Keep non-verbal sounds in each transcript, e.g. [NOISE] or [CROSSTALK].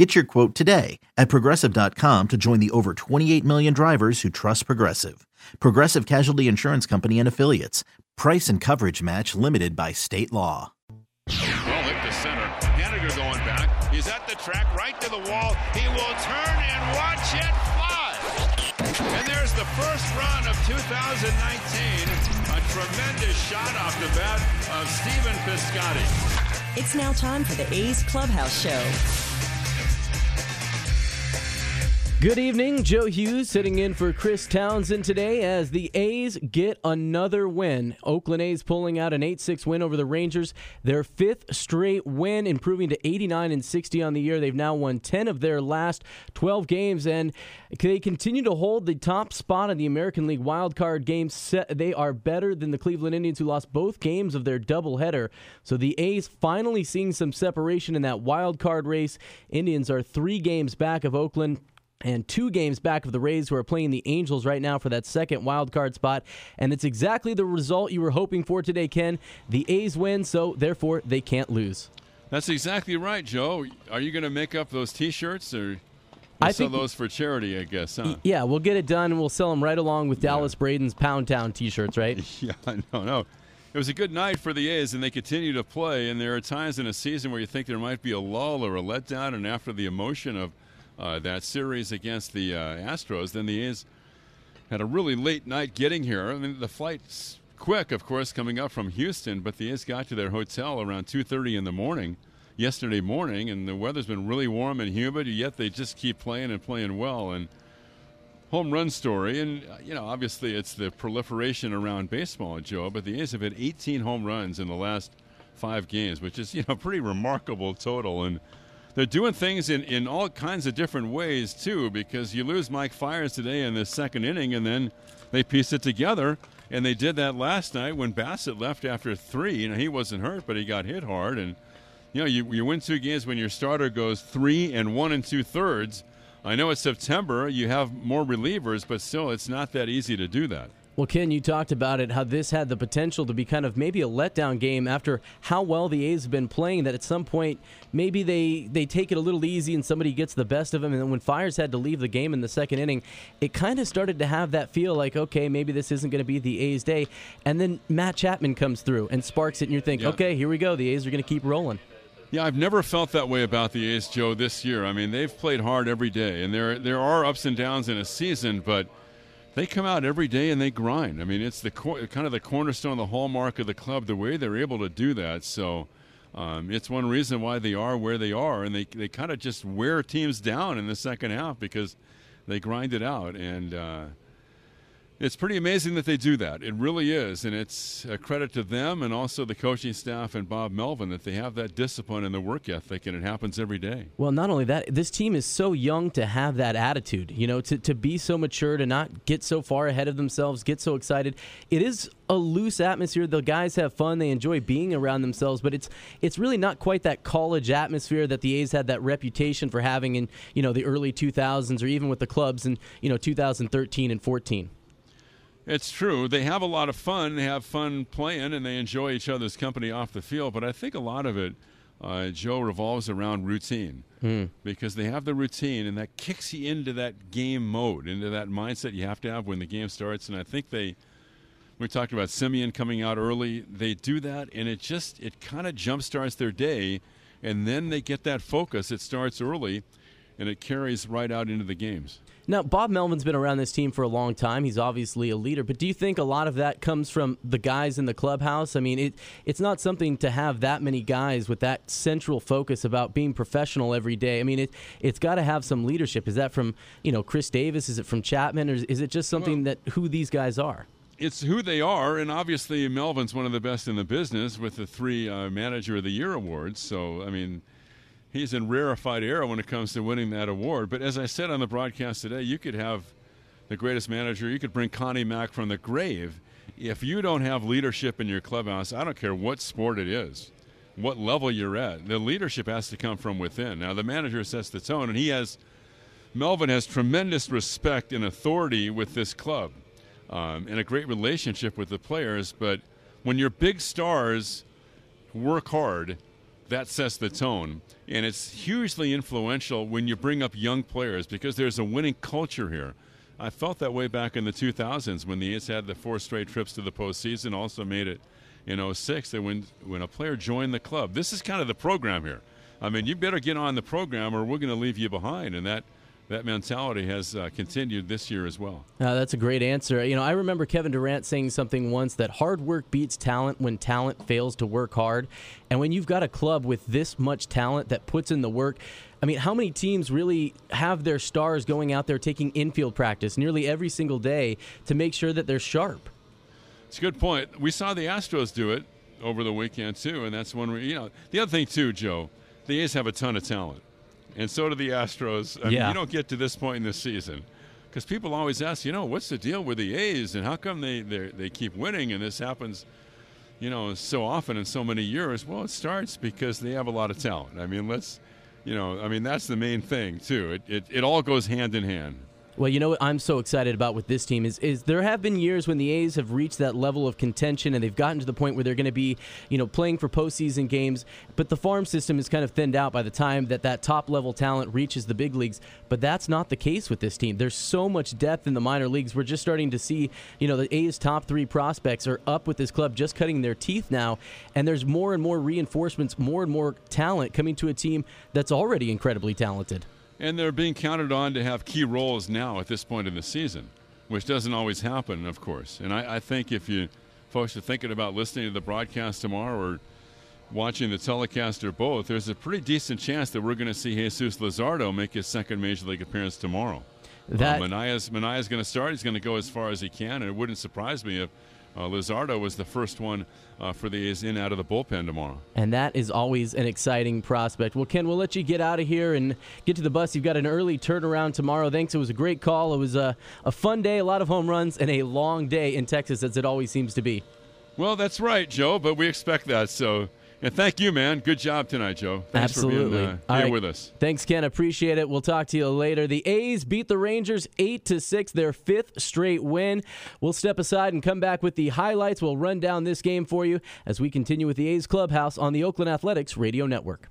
Get your quote today at progressive.com to join the over 28 million drivers who trust Progressive. Progressive Casualty Insurance Company and Affiliates. Price and coverage match limited by state law. Well hit to center. Haniger going back. He's at the track, right to the wall. He will turn and watch it fly. And there's the first run of 2019. A tremendous shot off the bat of Stephen Piscotty. It's now time for the A's Clubhouse Show. Good evening, Joe Hughes sitting in for Chris Townsend today as the A's get another win. Oakland A's pulling out an 8-6 win over the Rangers, their fifth straight win, improving to 89 and 60 on the year. They've now won 10 of their last 12 games, and they continue to hold the top spot in the American League wildcard games. They are better than the Cleveland Indians, who lost both games of their doubleheader. So the A's finally seeing some separation in that wild card race. Indians are three games back of Oakland and two games back of the Rays, who are playing the Angels right now for that second wild card spot. And it's exactly the result you were hoping for today, Ken. The A's win, so therefore they can't lose. That's exactly right, Joe. Are you going to make up those T-shirts or? We'll I sell think- those for charity, I guess, huh? Yeah, we'll get it done. and We'll sell them right along with Dallas Braden's Pound Town T-shirts, right? [LAUGHS] Yeah, no, no. It was a good night for the A's, and they continue to play. And there are times in a season where you think there might be a lull or a letdown, and after the emotion of uh, that series against the uh, Astros, then the A's had a really late night getting here. I mean, the flight's quick, of course, coming up from Houston, but the A's got to their hotel around 2:30 in the morning yesterday morning, and the weather's been really warm and humid. Yet they just keep playing and playing well, and home run story. And, uh, you know, obviously it's the proliferation around baseball, Joe, but the A's have had 18 home runs in the last five games, which is, you know, pretty remarkable total. And they're doing things in, in all kinds of different ways, too, because you lose Mike Fiers today in the second inning, and then they piece it together. And they did that last night when Bassitt left after three. You know, he wasn't hurt, but he got hit hard. And, you know, you, you win two games when your starter goes three and one and two thirds. I know it's September, you have more relievers, but still, it's not that easy to do that. Well, Ken, you talked about it, how this had the potential to be kind of maybe a letdown game after how well the A's have been playing. That at some point, maybe they, they take it a little easy and somebody gets the best of them. And then when Fiers had to leave the game in the second inning, it kind of started to have that feel like, okay, maybe this isn't going to be the A's day. And then Matt Chapman comes through and sparks it, and you think, Yeah. okay, here we go. The A's are going to keep rolling. Yeah, I've never felt that way about the A's, Joe, this year. I mean, they've played hard every day, and there there are ups and downs in a season, but they come out every day and they grind. I mean, it's the cor- kind of the cornerstone, the hallmark of the club. The way they're able to do that, so um, it's one reason why they are where they are, and they they kind of just wear teams down in the second half because they grind it out and. Uh, it's pretty amazing that they do that. It really is, and it's a credit to them and also the coaching staff and Bob Melvin that they have that discipline and the work ethic, and it happens every day. Well, not only that, this team is so young to have that attitude, you know, to, to be so mature, to not get so far ahead of themselves, get so excited. It is a loose atmosphere. The guys have fun. They enjoy being around themselves, but it's it's really not quite that college atmosphere that the A's had that reputation for having in, you know, the early 2000s or even with the clubs in, you know, 2013 and 14. It's true. They have a lot of fun. They have fun playing, and they enjoy each other's company off the field. But I think a lot of it, uh, Joe, revolves around routine because they have the routine, and that kicks you into that game mode, into that mindset you have to have when the game starts. And I think they, we talked about Semien coming out early. They do that, and it just it kind of jumpstarts their day, and then they get that focus. It starts early, and it carries right out into the games. Now, Bob Melvin's been around this team for a long time. He's obviously a leader, but do you think a lot of that comes from the guys in the clubhouse? I mean, it it's not something to have that many guys with that central focus about being professional every day. I mean, it it's got to have some leadership. Is that from you know Khris Davis? Is it from Chapman, or is it just something that who these guys are? it's who they are, and obviously Melvin's one of the best in the business with the three uh, Manager of the Year awards. So, I mean, he's in rarefied air when it comes to winning that award. But as I said on the broadcast today, you could have the greatest manager. You could bring Connie Mack from the grave, if you don't have leadership in your clubhouse, I don't care what sport it is, what level you're at, the leadership has to come from within. Now, the manager sets the tone, and he has, Melvin has tremendous respect and authority with this club um, and a great relationship with the players. But when your big stars work hard, that sets the tone. And it's hugely influential when you bring up young players because there's a winning culture here. I felt that way back in the 2000s when the A's had the four straight trips to the postseason, also made it in 06 that when, when a player joined the club, this is kind of the program here. I mean, you better get on the program or we're going to leave you behind. And that – that mentality has uh, continued this year as well. Uh, that's a great answer. You know, I remember Kevin Durant saying something once that hard work beats talent when talent fails to work hard. And when you've got a club with this much talent that puts in the work, I mean, how many teams really have their stars going out there taking infield practice nearly every single day to make sure that they're sharp? It's a good point. We saw the Astros do it over the weekend too, and that's one. Where, you know, the other thing too, Joe, the A's have a ton of talent and so do the Astros. I yeah. mean, you don't get to this point in the season because people always ask, you know, what's the deal with the A's and how come they they keep winning and this happens, you know, so often in so many years? Well, it starts because they have a lot of talent. I mean, let's, you know, I mean that's the main thing too. It it, it all goes hand in hand. Well, you know what I'm so excited about with this team is is there have been years when the A's have reached that level of contention and they've gotten to the point where they're going to be, you know, playing for postseason games, but the farm system is kind of thinned out by the time that that top level talent reaches the big leagues. But that's not the case with this team. There's so much depth in the minor leagues. We're just starting to see, you know, the A's top three prospects are up with this club, just cutting their teeth now, and there's more and more reinforcements, more and more talent coming to a team that's already incredibly talented and they're being counted on to have key roles now at this point in the season, which doesn't always happen, of course. And I, I think if you folks are thinking about listening to the broadcast tomorrow or watching the telecast or both, there's a pretty decent chance that we're going to see Jesus Luzardo make his second major league appearance tomorrow. That uh, Manaea's going to start. He's going to go as far as he can, and it wouldn't surprise me if uh, Luzardo was the first one uh, for the A's in out of the bullpen tomorrow. And that is always an exciting prospect. Well, Ken, we'll let you get out of here and get to the bus. You've got an early turnaround tomorrow. Thanks. It was a great call. It was a, a fun day, a lot of home runs, and a long day in Texas, as it always seems to be. Well, that's right, Joe, but we expect that. So and thank you, man. Good job tonight, Joe. Thanks Absolutely. for being uh, here right. with us. Thanks, Ken. Appreciate it. We'll talk to you later. The A's beat the Rangers 8 to 6, their fifth straight win. We'll step aside and come back with the highlights. We'll run down this game for you as we continue with the A's Clubhouse on the Oakland Athletics Radio Network.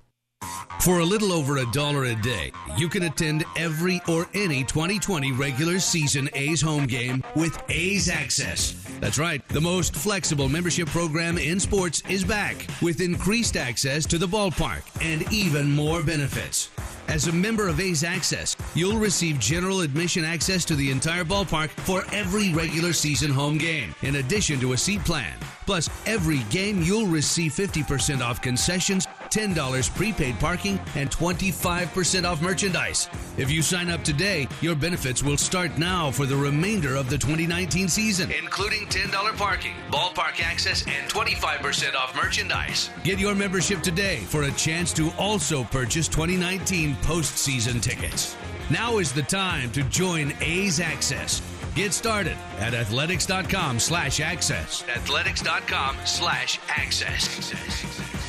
For a little over a dollar a day, you can attend every or any 2020 regular season A's home game with A's Access. That's right, the most flexible membership program in sports is back with increased access to the ballpark and even more benefits. As a member of A's Access, you'll receive general admission access to the entire ballpark for every regular season home game, in addition to a seat plan. Plus, every game you'll receive 50% off concessions $10 prepaid parking, and 25% off merchandise. If you sign up today, your benefits will start now for the remainder of the 2019 season, including $10 parking, ballpark access, and 25% off merchandise. Get your membership today for a chance to also purchase 2019 postseason tickets. Now is the time to join A's Access. Get started at athletics.com slash access. Athletics.com slash access.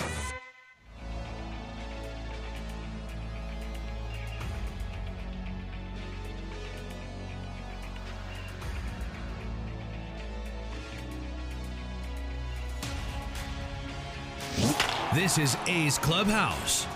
This is A's Clubhouse.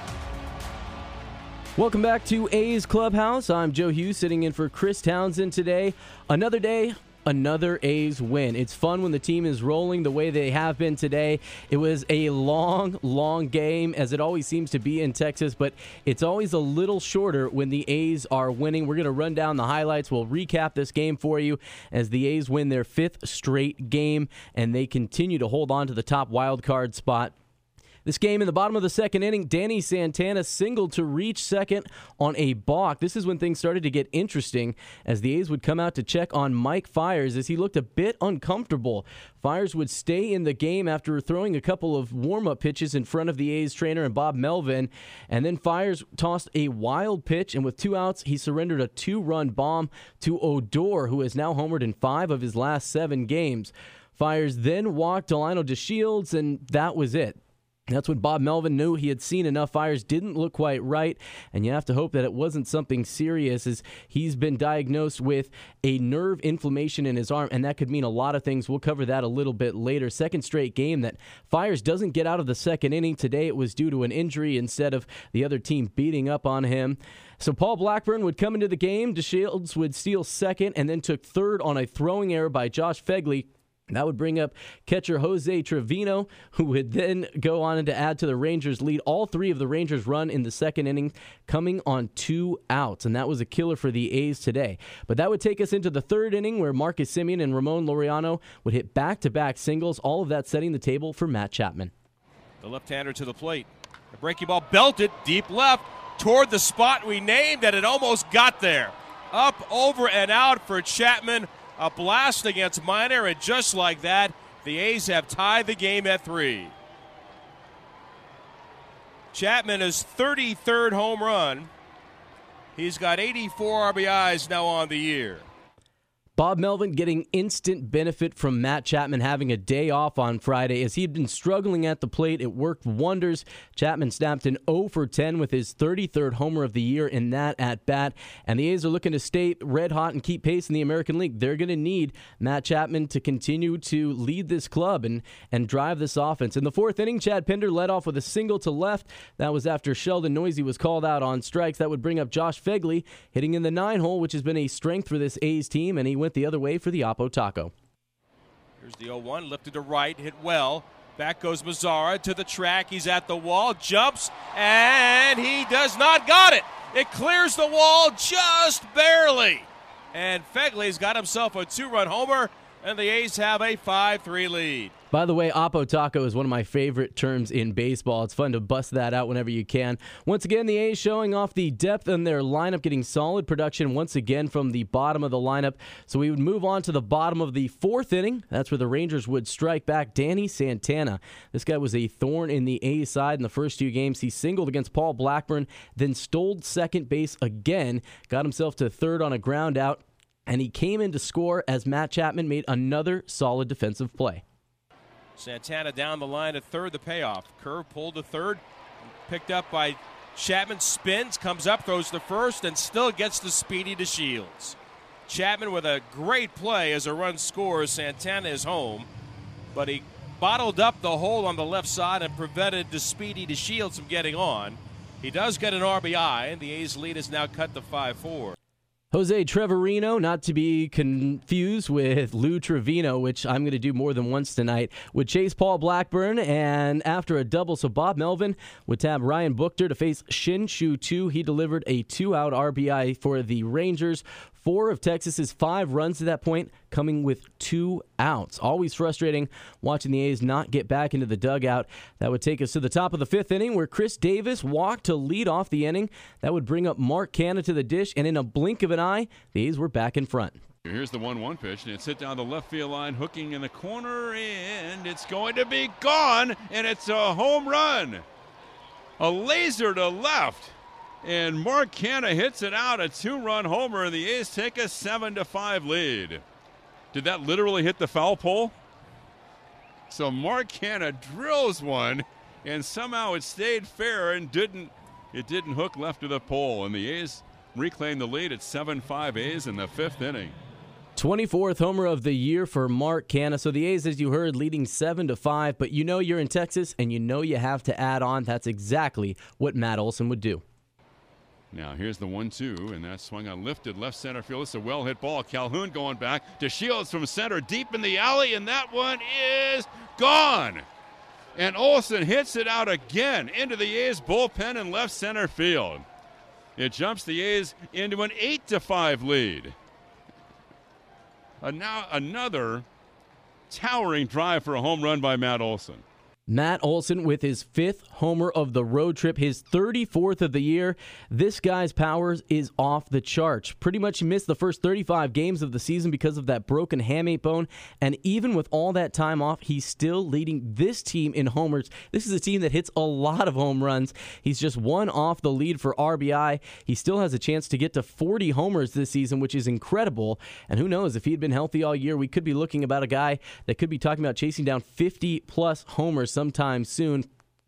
Welcome back to A's Clubhouse. I'm Joe Hughes sitting in for Chris Townsend today. Another day, another A's win. It's fun when the team is rolling the way they have been today. It was a long, long game, as it always seems to be in Texas, but it's always a little shorter when the A's are winning. We're going to run down the highlights. We'll recap this game for you as the A's win their fifth straight game, and they continue to hold on to the top wild card spot. This game in the bottom of the second inning, Danny Santana singled to reach second on a balk. This is when things started to get interesting as the A's would come out to check on Mike Fiers as he looked a bit uncomfortable. Fiers would stay in the game after throwing a couple of warm up pitches in front of the A's trainer and Bob Melvin. And then Fiers tossed a wild pitch, and with two outs, he surrendered a two run bomb to Odor, who has now homered in five of his last seven games. Fiers then walked Delino DeShields, and that was it. That's what Bob Melvin knew he had seen enough Fiers, didn't look quite right, and you have to hope that it wasn't something serious as he's been diagnosed with a nerve inflammation in his arm, and that could mean a lot of things. We'll cover that a little bit later. Second straight game that Fiers doesn't get out of the second inning. Today it was due to an injury instead of the other team beating up on him. So Paul Blackburn would come into the game. DeShields would steal second and then took third on a throwing error by Josh Phegley. That would bring up catcher Jose Trevino, who would then go on to add to the Rangers' lead. All three of the Rangers' run in the second inning coming on two outs, and that was a killer for the A's today. But that would take us into the third inning, where Marcus Semien and Ramon Laureano would hit back-to-back singles. All of that setting the table for Matt Chapman. The left-hander to the plate. The breaking ball belted deep left toward the spot we named, and it almost got there. Up, over, and out for Chapman a blast against Minor, and just like that, the A's have tied the game at three. Chapman is 33rd home run. He's got 84 RBIs now on the year. Bob Melvin getting instant benefit from Matt Chapman having a day off on Friday as he'd been struggling at the plate. It worked wonders. Chapman snapped an 0 for 10 with his 33rd homer of the year in that at bat. And the A's are looking to stay red hot and keep pace in the American League. They're going to need Matt Chapman to continue to lead this club and, and drive this offense. In the fourth inning, Chad Pinder led off with a single to left. That was after Sheldon Neuse was called out on strikes. That would bring up Josh Phegley hitting in the nine hole, which has been a strength for this A's team. And he went the other way for the Oppo Taco. Here's the 0 1, lifted to right, hit well. Back goes Mazara to the track. He's at the wall, jumps, and he does not got it. It clears the wall just barely. And Phegley's got himself a two run homer, and the A's have a 5 3 lead. By the way, Oppo Taco is one of my favorite terms in baseball. It's fun to bust that out whenever you can. Once again, the A's showing off the depth in their lineup, getting solid production once again from the bottom of the lineup. So we would move on to the bottom of the fourth inning. That's where the Rangers would strike back Danny Santana. This guy was a thorn in the A's side in the first two games. He singled against Paul Blackburn, then stole second base again, got himself to third on a ground out, and he came in to score as Matt Chapman made another solid defensive play. Santana down the line at third, the payoff. Curve pulled to third, picked up by Chapman, spins, comes up, throws to first, and still gets the speedy DeShields. Chapman with a great play as a run scores. Santana is home, but he bottled up the hole on the left side and prevented the speedy DeShields from getting on. He does get an RBI, and the A's lead is now cut to 5 4. Jose Trevino, not to be confused with Lou Trivino, which I'm going to do more than once tonight, with chase Paul Blackburn. And after a double, so Bob Melvin would tab Ryan Buchter to face Shin-Soo Choo. He delivered a two out RBI for the Rangers. Four of Texas's five runs to that point coming with two outs. Always frustrating watching the A's not get back into the dugout. That would take us to the top of the fifth inning where Khris Davis walked to lead off the inning. That would bring up Mark Canha to the dish, and in a blink of an eye, the A's were back in front. Here's the 1 1 pitch, and it's hit down the left field line, hooking in the corner, and it's going to be gone, and it's a home run. A laser to left. And Mark Canha hits it out, a two-run homer, and the A's take a seven to five lead. Did that literally hit the foul pole? So Mark Canha drills one, and somehow it stayed fair and didn't it didn't hook left of the pole, and the A's reclaim the lead at 7-5 A's in the fifth inning. 24th homer of the year for Mark Canha. So the A's, as you heard, leading 7 to 5. But you know you're in Texas and you know you have to add on. That's exactly what Matt Olson would do. Now here's the one-two, and that swung on lifted left center field. It's a well-hit ball. Calhoun going back DeShields from center, deep in the alley, and that one is gone. And Olson hits it out again into the A's bullpen in left center field. It jumps the A's into an eight to five lead. And now another towering drive for a home run by Matt Olson. Matt Olson with his fifth homer of the road trip, his 34th of the year. This guy's powers is off the charts. Pretty much missed the first 35 games of the season because of that broken hamate bone. And even with all that time off, he's still leading this team in homers. This is a team that hits a lot of home runs. He's just one off the lead for RBI. He still has a chance to get to 40 homers this season, which is incredible. And who knows, if he had been healthy all year, we could be looking about a guy that could be talking about chasing down 50 plus homers sometime soon.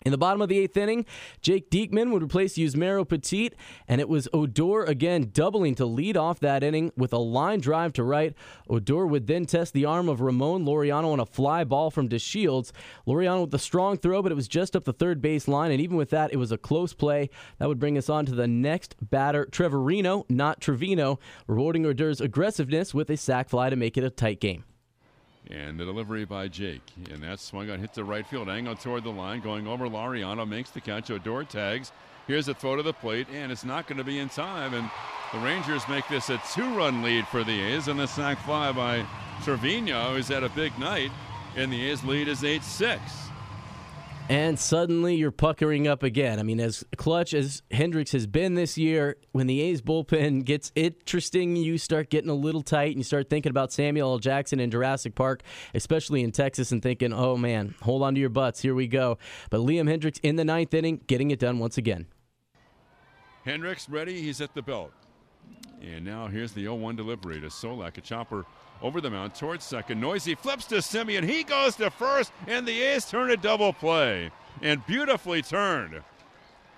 In the bottom of the eighth inning, Jake Diekman would replace Yusmeiro Petit, and it was Odor again doubling to lead off that inning with a line drive to right. Odor would then test the arm of Ramon Laureano on a fly ball from DeShields. Laureano with a strong throw, but it was just up the third base line, and even with that, it was a close play. That would bring us on to the next batter, Trevino, not Trivino, rewarding Odor's aggressiveness with a sac fly to make it a tight game. And the delivery by Jake. And that swung on, hit the right field angle toward the line, going over Laureano, makes the catch. Odor tags. Here's a throw to the plate, and it's not going to be in time. And the Rangers make this a two run lead for the A's, and the sac fly by Trevino, who's had a big night. And the A's lead is 8 6. And suddenly you're puckering up again. I mean, as clutch as Hendriks has been this year, when the A's bullpen gets interesting, you start getting a little tight and you start thinking about Samuel L. Jackson in Jurassic Park, especially in Texas, and thinking, oh man, hold on to your butts. Here we go. But Liam Hendriks in the ninth inning, getting it done once again. Hendriks ready. He's at the belt. And now here's the 0 1 delivery to Solak. A chopper over the mound towards second. Neuse flips to Semien. He goes to first, and the A's turn a double play. And beautifully turned.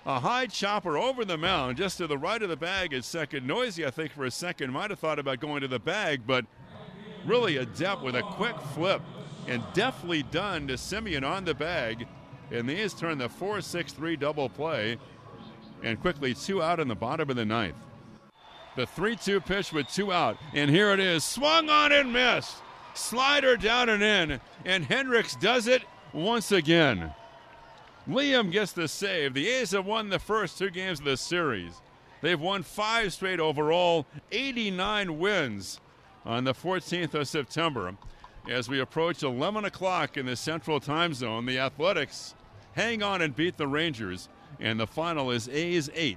A high chopper over the mound, just to the right of the bag is second. Neuse, I think, for a second might have thought about going to the bag, but really adept with a quick flip and deftly done to Semien on the bag. And the A's turn the 4 6 3 double play and quickly two out in the bottom of the ninth. The 3 2 pitch with two out. And here it is. Swung on and missed. Slider down and in. And Hendriks does it once again. Liam gets the save. The A's have won the first two games of the series. They've won five straight overall, 89 wins on the 14th of September. As we approach 11 o'clock in the Central Time Zone, the Athletics hang on and beat the Rangers. And the final is A's 8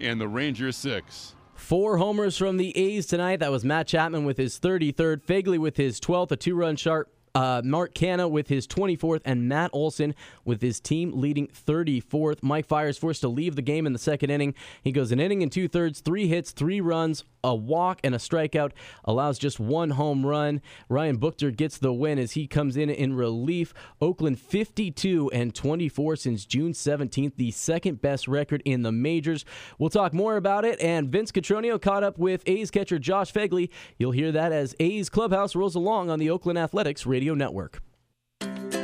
and the Rangers 6. Four homers from the A's tonight. That was Matt Chapman with his 33rd, Phegley with his 12th, a two run shot. Uh, Mark Canha with his 24th, and Matt Olson with his team leading 34th. Mike Fiers forced to leave the game in the second inning. He goes an inning and two thirds, three hits, three runs, a walk, and a strikeout. Allows just one home run. Ryan Buchter gets the win as he comes in in relief. Oakland 52 and 24 since June 17th, the second best record in the majors. We'll talk more about it. And Vince Cotroneo caught up with A's catcher Josh Phegley. You'll hear that as A's clubhouse rolls along on the Oakland Athletics radio network.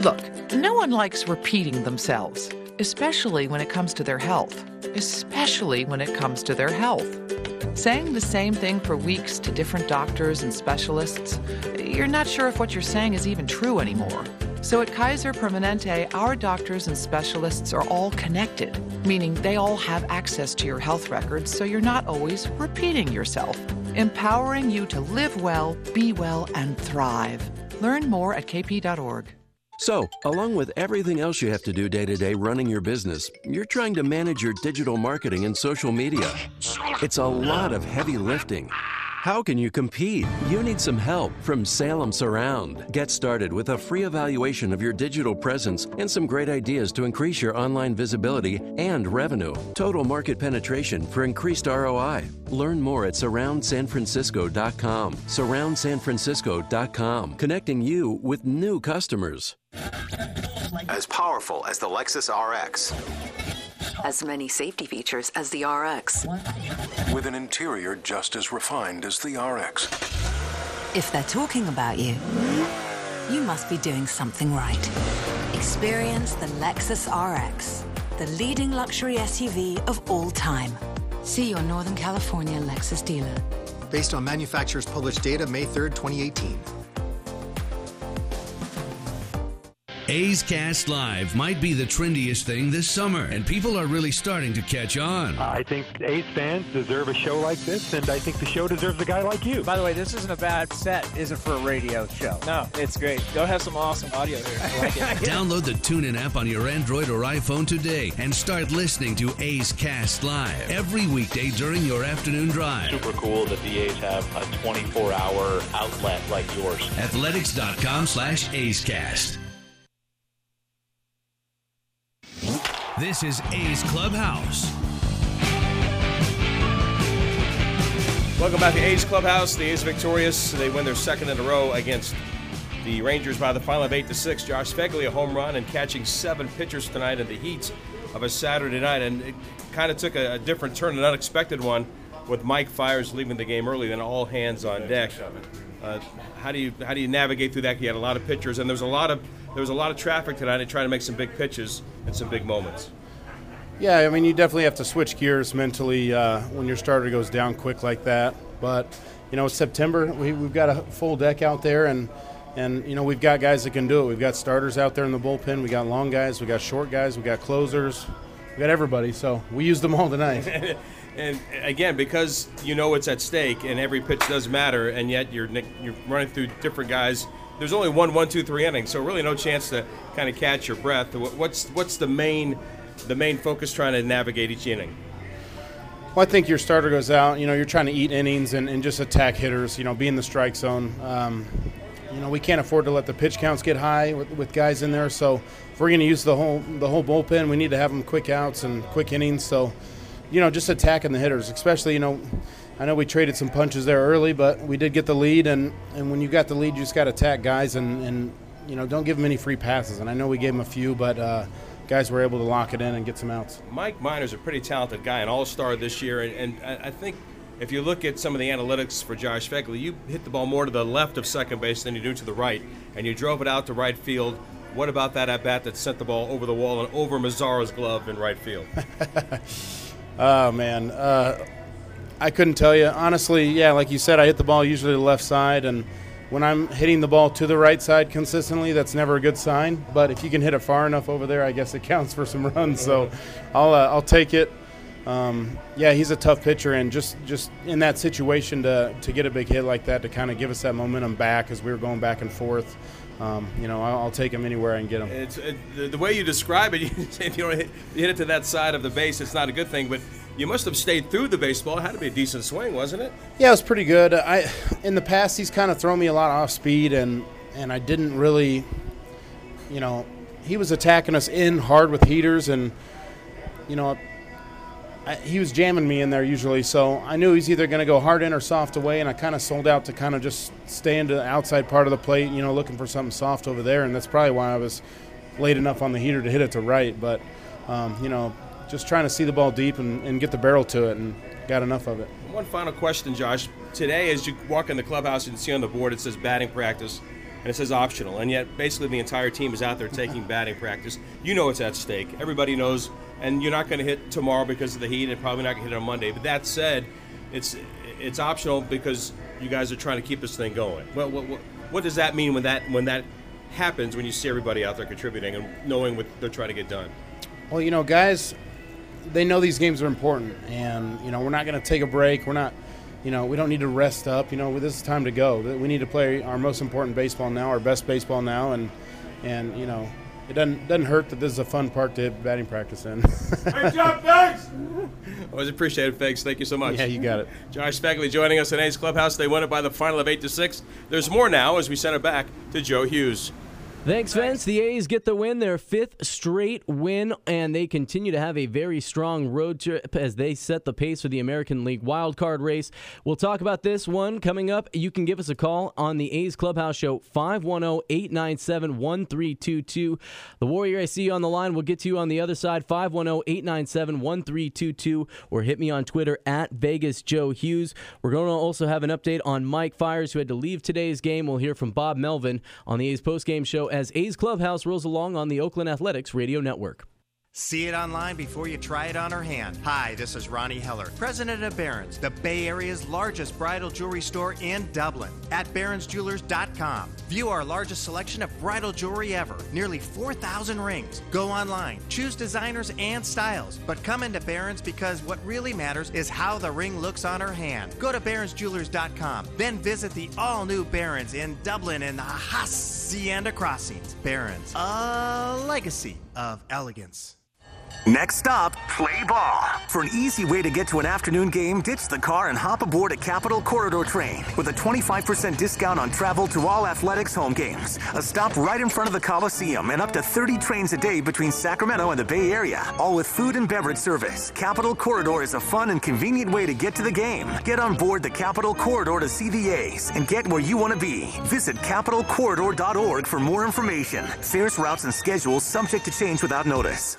Look, no one likes repeating themselves, especially when it comes to their health. Especially when it comes to their health. Saying the same thing for weeks to different doctors and specialists, you're not sure if what you're saying is even true anymore. So at Kaiser Permanente, our doctors and specialists are all connected, meaning they all have access to your health records so you're not always repeating yourself, empowering you to live well, be well, and thrive. Learn more at kp.org. So, along with everything else you have to do day to day running your business, you're trying to manage your digital marketing and social media. It's a lot of heavy lifting. How can you compete? You need some help from Salem Surround. Get started with a free evaluation of your digital presence and some great ideas to increase your online visibility and revenue. Total market penetration for increased ROI. Learn more at surroundsanfrancisco.com. Surroundsanfrancisco.com, connecting you with new customers. As powerful as the Lexus RX. As many safety features as the RX. With an interior just as refined as the RX. If they're talking about you, you must be doing something right. Experience the Lexus RX, the leading luxury SUV of all time. See your Northern California Lexus dealer. Based on manufacturer's published data May 3rd, 2018. A's Cast Live might be the trendiest thing this summer, and people are really starting to catch on. I think A's fans deserve a show like this, and I think the show deserves a guy like you. By the way, this isn't a bad set, is it, for a radio show? No, it's great. You'll have some awesome audio here. I like it. [LAUGHS] Download the TuneIn app on your Android or iPhone today and start listening to A's Cast Live every weekday during your afternoon drive. Super cool that the A's have a 24-hour outlet like yours. Athletics.com slash A's This is A's Clubhouse. Welcome back to A's Clubhouse. The A's victorious. They win their second in a row against the Rangers by the final of eight to six. Josh Phegley a home run and catching seven pitchers tonight in the heat of a Saturday night, and it kind of took a, a different turn, an unexpected one, with Mike Fiers leaving the game early, then all hands on deck. Uh, how do you how do you navigate through that? You had a lot of pitchers, and there was a lot of there was a lot of traffic tonight and try to make some big pitches and some big moments. Yeah, I mean, you definitely have to switch gears mentally uh, when your starter goes down quick like that. But you know, September we, we've got a full deck out there, and and you know we've got guys that can do it. We've got starters out there in the bullpen. We got long guys. We got short guys. We got closers. We got everybody. So we used them all tonight. [LAUGHS] and again, because you know it's at stake and every pitch does matter, and yet you're you're running through different guys. There's only one, one, two, three innings, so really no chance to kind of catch your breath. What's what's the main the main focus trying to navigate each inning? Well, I think your starter goes out. You know, you're trying to eat innings and, and just attack hitters. You know, be in the strike zone. Um, you know, we can't afford to let the pitch counts get high with, with guys in there. So if we're going to use the whole the whole bullpen, we need to have them quick outs and quick innings. So, you know, just attacking the hitters, especially you know. I know we traded some punches there early, but we did get the lead, and, and when you got the lead, you just got to attack guys and, and you know don't give them any free passes. And I know we gave them a few, but uh, guys were able to lock it in and get some outs. Mike Minor's a pretty talented guy, an all-star this year, and, and I think if you look at some of the analytics for Josh Phegley, you hit the ball more to the left of second base than you do to the right, and you drove it out to right field. What about that at bat that sent the ball over the wall and over Mazara's glove in right field? [LAUGHS] oh man, uh, I couldn't tell you honestly. Yeah, like you said, I hit the ball usually the left side, and when I'm hitting the ball to the right side consistently, that's never a good sign. But if you can hit it far enough over there, I guess it [LAUGHS] counts for some runs. So I'll uh, I'll take it. Um, yeah, he's a tough pitcher, and just just in that situation to to get a big hit like that to kind of give us that momentum back as we were going back and forth. Um, you know, I'll, I'll, take him anywhere I can get him. It's it, the, the, way you describe it. [LAUGHS] You, if you hit, you hit it to that side of the base, it's not a good thing. But you must have stayed through the baseball. It had to be a decent swing, wasn't it? Yeah, it was pretty good. I in the past he's kind of thrown me a lot off speed, and and I didn't really, you know, he was attacking us in hard with heaters, and you know, I, he was jamming me in there usually. So I knew he's either going to go hard in or soft away, and I kind of sold out to kind of just stay into the outside part of the plate, you know, looking for something soft over there, and that's probably why I was late enough on the heater to hit it to right, but. Um, you know, just trying to see the ball deep and, and get the barrel to it, and got enough of it. One final question, Josh. Today, as you walk in the clubhouse and see on the board, it says batting practice and it says optional, and yet basically the entire team is out there taking [LAUGHS] batting practice. You know it's at stake. Everybody knows, and you're not going to hit tomorrow because of the heat, and probably not going to hit on Monday. But that said, it's it's optional because you guys are trying to keep this thing going. What, what, what, what does that mean when that when that happens when you see everybody out there contributing and knowing what they're trying to get done? Well, you know, guys, they know these games are important, and you know we're not going to take a break. We're not, you know, we don't need to rest up. You know, this is time to go. We need to play our most important baseball now, our best baseball now, and and you know, it doesn't doesn't hurt that this is a fun park to hit batting practice in. Great job, Fags! Always appreciate it, Fags. Thank you so much. Yeah, you got it. Josh Phegley joining us in A's Clubhouse. They won it by the final of eight to six. There's more now as we send it back to Joe Hughes. Thanks, Vince. The A's get the win, their fifth straight win, and they continue to have a very strong road trip as they set the pace for the American League wildcard race. We'll talk about this one coming up. You can give us a call on the A's Clubhouse Show, 510 897 1322. The Warrior I see you on the line. We'll get to you on the other side, 510 897 1322, or hit me on Twitter at Vegas Joe Hughes. We're going to also have an update on Mike Fiers, who had to leave today's game. We'll hear from Bob Melvin on the A's postgame show as A's Clubhouse rolls along on the Oakland Athletics Radio Network. See it online before you try it on her hand. Hi, this is Ronnie Heller, president of Baron's, the Bay Area's largest bridal jewelry store in Dublin, at baronsjewelers.com. View our largest selection of bridal jewelry ever, nearly 4,000 rings. Go online, choose designers and styles, but come into Baron's because what really matters is how the ring looks on her hand. Go to baronsjewelers.com, then visit the all-new Baron's in Dublin in the Hacienda Crossings. Baron's, a legacy of elegance. Next stop, play ball. For an easy way to get to an afternoon game, ditch the car and hop aboard a Capital Corridor train with a 25% discount on travel to all athletics home games. A stop right in front of the Coliseum and up to 30 trains a day between Sacramento and the Bay Area, all with food and beverage service. Capital Corridor is a fun and convenient way to get to the game. Get on board the Capital Corridor to see the A's and get where you want to be. Visit capitalcorridor.org for more information. Fares, routes, and schedules subject to change without notice.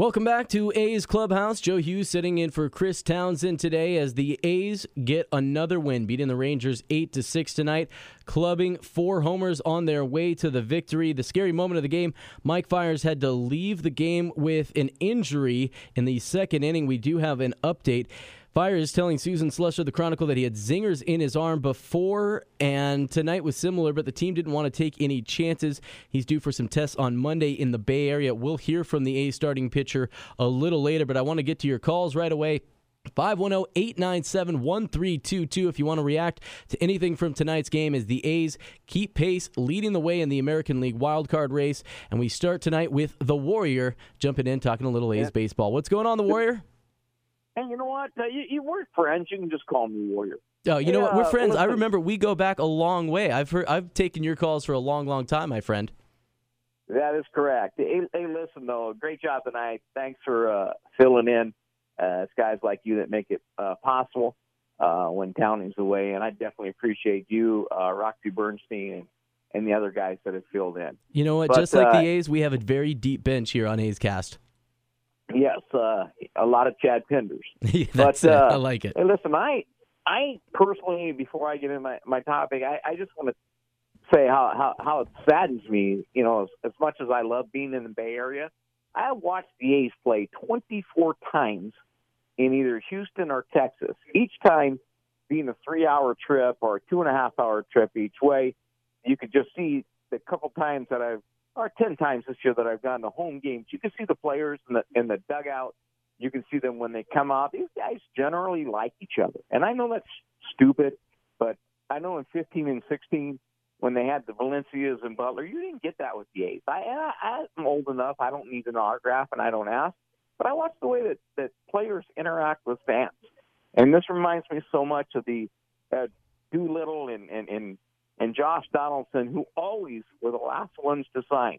Welcome back to A's Clubhouse. Joe Hughes sitting in for Chris Townsend today as the A's get another win, beating the Rangers 8 to 6 tonight, clubbing four homers on their way to the victory. The scary moment of the game, Mike Fiers had to leave the game with an injury in the second inning. We do have an update. Fiers telling Susan Slusser of the Chronicle that he had zingers in his arm before, and tonight was similar, but the team didn't want to take any chances. He's due for some tests on Monday in the Bay Area. We'll hear from the A starting pitcher a little later, but I want to get to your calls right away. 510-897-1322 if you want to react to anything from tonight's game as the A's keep pace leading the way in the American League wildcard race and we start tonight with the Warrior jumping in talking a little A's yeah. baseball. What's going on the Warrior? Hey, you know what? Uh, you, you, we're friends. You can just call me Warrior. Oh, you hey, know what? We're friends. Uh, I remember we go back a long way. I've heard, I've taken your calls for a long, long time, my friend. That is correct. Hey, hey listen though, great job tonight. Thanks for uh, filling in. Uh, it's guys like you that make it uh, possible uh, when Towning's away, and I definitely appreciate you, uh, Roxy Bernstein, and, and the other guys that have filled in. You know what? But, Just like the A's, we have a very deep bench here on A's Cast. Yes, uh, a lot of Chad Pinders. [LAUGHS] That's but, uh, I like it. Listen, I I personally, before I get in my, my topic, I, I just want to say how, how, how it saddens me, you know, as, as much as I love being in the Bay Area, I have watched the A's play 24 times in either Houston or Texas. Each time being a three hour trip or a two and a half hour trip each way, you could just see the couple times that I've or ten times this year that I've gone to home games. You can see the players in the in the dugout. You can see them when they come out. These guys generally like each other, and I know that's stupid, but I know in 15 and 16 when they had the Valencias and Butler, you didn't get that with the A's. I, I I'm old enough. I don't need an autograph, and I don't ask. But I watch the way that that players interact with fans, and this reminds me so much of the uh, Doolittle and and and and Josh Donaldson, who always were the last ones to sign.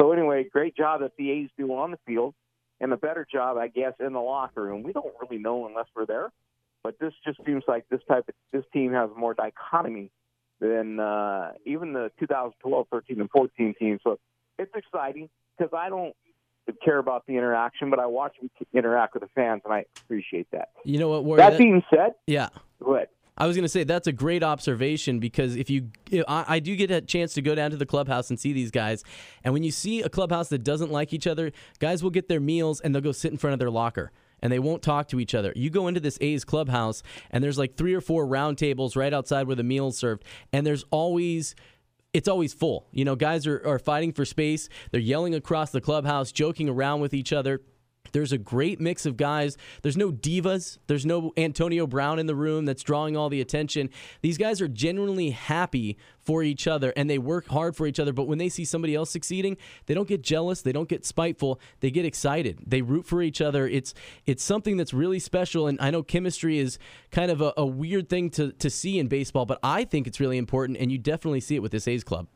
So anyway, great job that the A's do on the field, and a better job, I guess, in the locker room. We don't really know unless we're there, but this just seems like this type of this team has more dichotomy than uh, even the 2012, 13, and 14 teams. So it's exciting because I don't care about the interaction, but I watch them interact with the fans, and I appreciate that. You know what? Warren, that, that being said, yeah, go ahead. I was going to say that's a great observation because if you, I, I, do get a chance to go down to the clubhouse and see these guys, and when you see a clubhouse that doesn't like each other, guys will get their meals and they'll go sit in front of their locker and they won't talk to each other. You go into this A's clubhouse and there's like three or four round tables right outside where the meal's served, and there's always it's always full. You know, guys are, are fighting for space. They're yelling across the clubhouse, joking around with each other There's a great mix of guys. There's no divas. There's no Antonio Brown in the room that's drawing all the attention. These guys are genuinely happy for each other and they work hard for each other. But when they see somebody else succeeding, they don't get jealous. They don't get spiteful. They get excited. They root for each other. It's it's something that's really special. And I know chemistry is kind of a, a weird thing to, to see in baseball, but I think it's really important. And you definitely see it with this A's club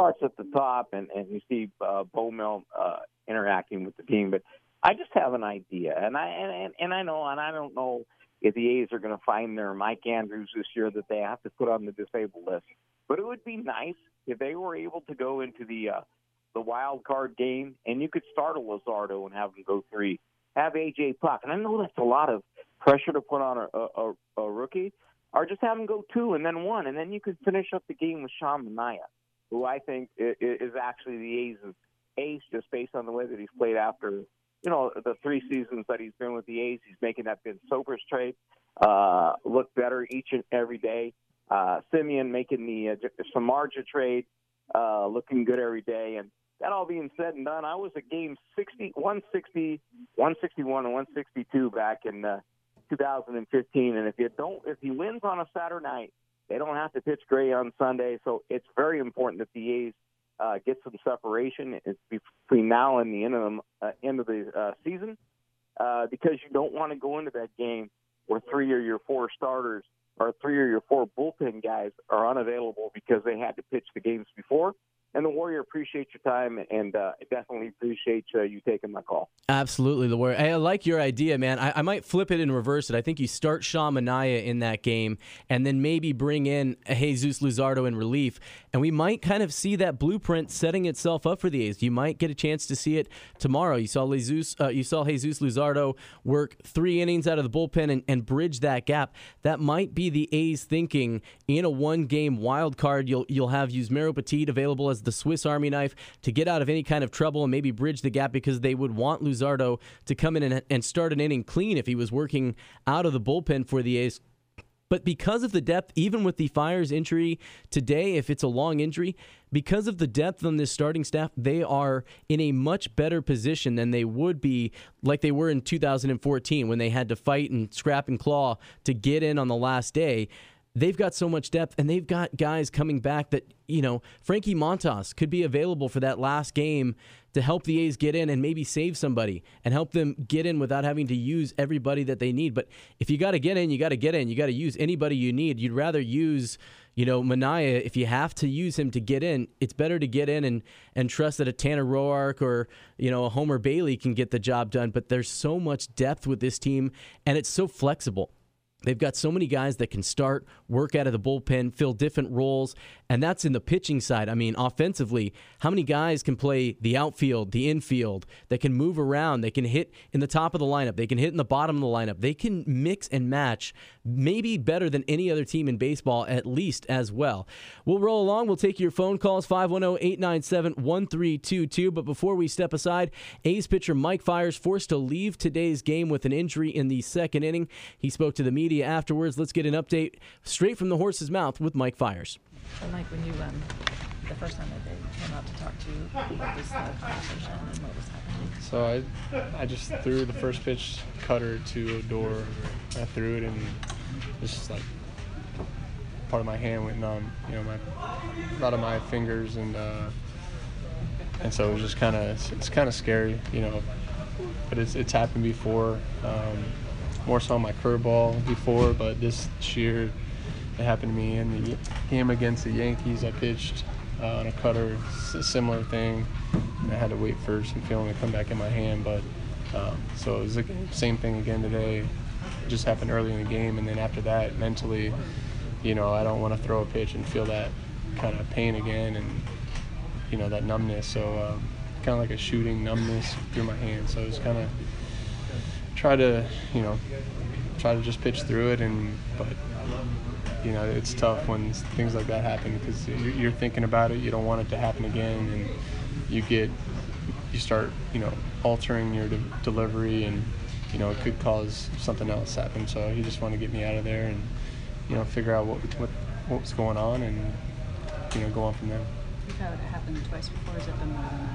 starts at the top, and and you see uh, Bowmel uh, interacting with the team. But I just have an idea, and I and and I know, and I don't know if the A's are going to find their Mike Andrews this year that they have to put on the disabled list. But it would be nice if they were able to go into the uh, the wild card game, and you could start a Luzardo and have him go three, have AJ Puk, and I know that's a lot of pressure to put on a, a, a rookie, or just have him go two and then one, and then you could finish up the game with Sean Manaea who I think is actually the A's ace just based on the way that he's played after, you know, the three seasons that he's been with the A's. He's making that Ben Zobrist trade uh, look better each and every day. Uh, Semien making the uh, Samardzija trade uh, looking good every day. And that all being said and done, I was at game 60, 160, 161, and 162 back in uh, 2015. And if you don't, if he wins on a Saturday night, they don't have to pitch Gray on Sunday, so it's very important that the A's uh, get some separation. Between now and the end of the uh, end of the uh, season, uh, because you don't want to go into that game where three or your four starters or three or your four bullpen guys are unavailable because they had to pitch the games before and the Warrior appreciate your time and uh, definitely appreciate uh, you taking my call. Absolutely, the Warrior. I like your idea, man. I, I, might flip it and reverse it. I think you start Sean Manaea in that game and then maybe bring in Jesus Luzardo in relief, and we might kind of see that blueprint setting itself up for the A's. You might get a chance to see it tomorrow. You saw Jesus, uh, you saw Jesus Luzardo work three innings out of the bullpen and, and bridge that gap. That might be the A's thinking in a one-game wild card. You'll you'll have Yusmeiro Petit available as the Swiss Army knife to get out of any kind of trouble and maybe bridge the gap because they would want Luzardo to come in and, and start an inning clean if he was working out of the bullpen for the A's. But because of the depth, even with the Fiers injury today, if it's a long injury, because of the depth on this starting staff, they are in a much better position than they would be like they were in 2014 when they had to fight and scrap and claw to get in on the last day they've got so much depth and they've got guys coming back that, you know, Frankie Montas could be available for that last game to help the A's get in and maybe save somebody and help them get in without having to use everybody that they need. But if you got to get in, you got to get in. You got to use anybody you need. You'd rather use, you know, Manaea. If you have to use him to get in, it's better to get in and, and trust that a Tanner Roark or, you know, a Homer Bailey can get the job done. But there's so much depth with this team and it's so flexible. They've got so many guys that can start, work out of the bullpen, fill different roles, and that's in the pitching side. I mean, offensively, how many guys can play the outfield, the infield, that can move around, they can hit in the top of the lineup, they can hit in the bottom of the lineup, they can mix and match maybe better than any other team in baseball, at least as well. We'll roll along. We'll take your phone calls 510 897 1322. But before we step aside, A's pitcher Mike Fiers forced to leave today's game with an injury in the second inning. He spoke to the media afterwards. Let's get an update straight from the horse's mouth with Mike Fiers. Mike, when you um, the first time that they came out to talk to you, what was the conversation and what was happening? So I, I just threw the first pitch cutter to a Odor. I threw it and it's just like part of my hand went numb. You know, my a lot of my fingers and uh, and so it was just kind of it's, it's kind of scary. You know, but it's it's happened before. Um, more so on my curveball before, but this year it happened to me in the game against the Yankees. I pitched uh, on a cutter, a similar thing. I had to wait for some feeling to come back in my hand, but um, so it was the same thing again today. It just happened early in the game, and then after that, mentally, you know, I don't want to throw a pitch and feel that kind of pain again, and you know that numbness. So um, kind of like a shooting numbness through my hand. So it's kind of try to, you know, try to just pitch through it, and but you know, it's tough when things like that happen because you're thinking about it. You don't want it to happen again, and you get you start you know altering your de- delivery, and you know it could cause something else to happen. So he just wanted to get me out of there and you know figure out what what what was going on, and you know go on from there. You've had it happen twice before. Has it been more than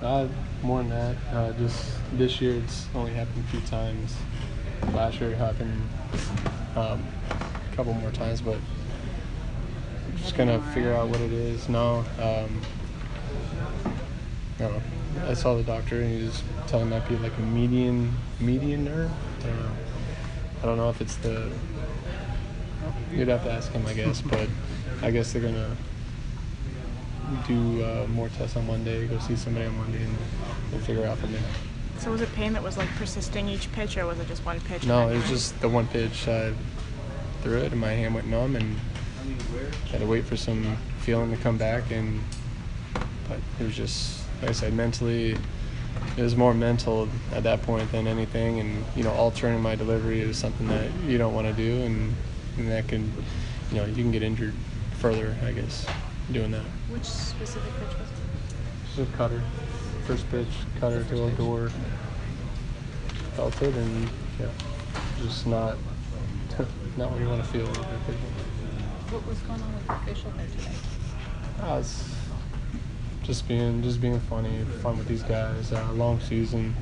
that? Uh, more than that. Uh, just this year, it's only happened a few times. Last year, it happened um, a couple more times, but I'm just gonna figure out what it is. No, um, no. I saw the doctor, and he was telling might be like a median median nerve. Uh, I don't know if it's the. You'd have to ask him, I guess, but I guess they're gonna do uh, more tests on Monday. Go see somebody on Monday, and we'll figure out from there. So was it pain that was like persisting each pitch, or was it just one pitch? No, it was just the one pitch. I threw it, and my hand went numb, and had to wait for some feeling to come back. And but it was just, like I said, mentally, it was more mental at that point than anything. And you know, altering my delivery is something that you don't want to do, and, and that can, you know, you can get injured further, I guess, doing that. Which specific pitch was it? Just a cutter. First pitch, cutter to a Odor. Felt it and yeah, just not [LAUGHS] not what you want to feel. What was going on with the facial hair today? I was just being just being funny, fun with these guys. Uh, long season,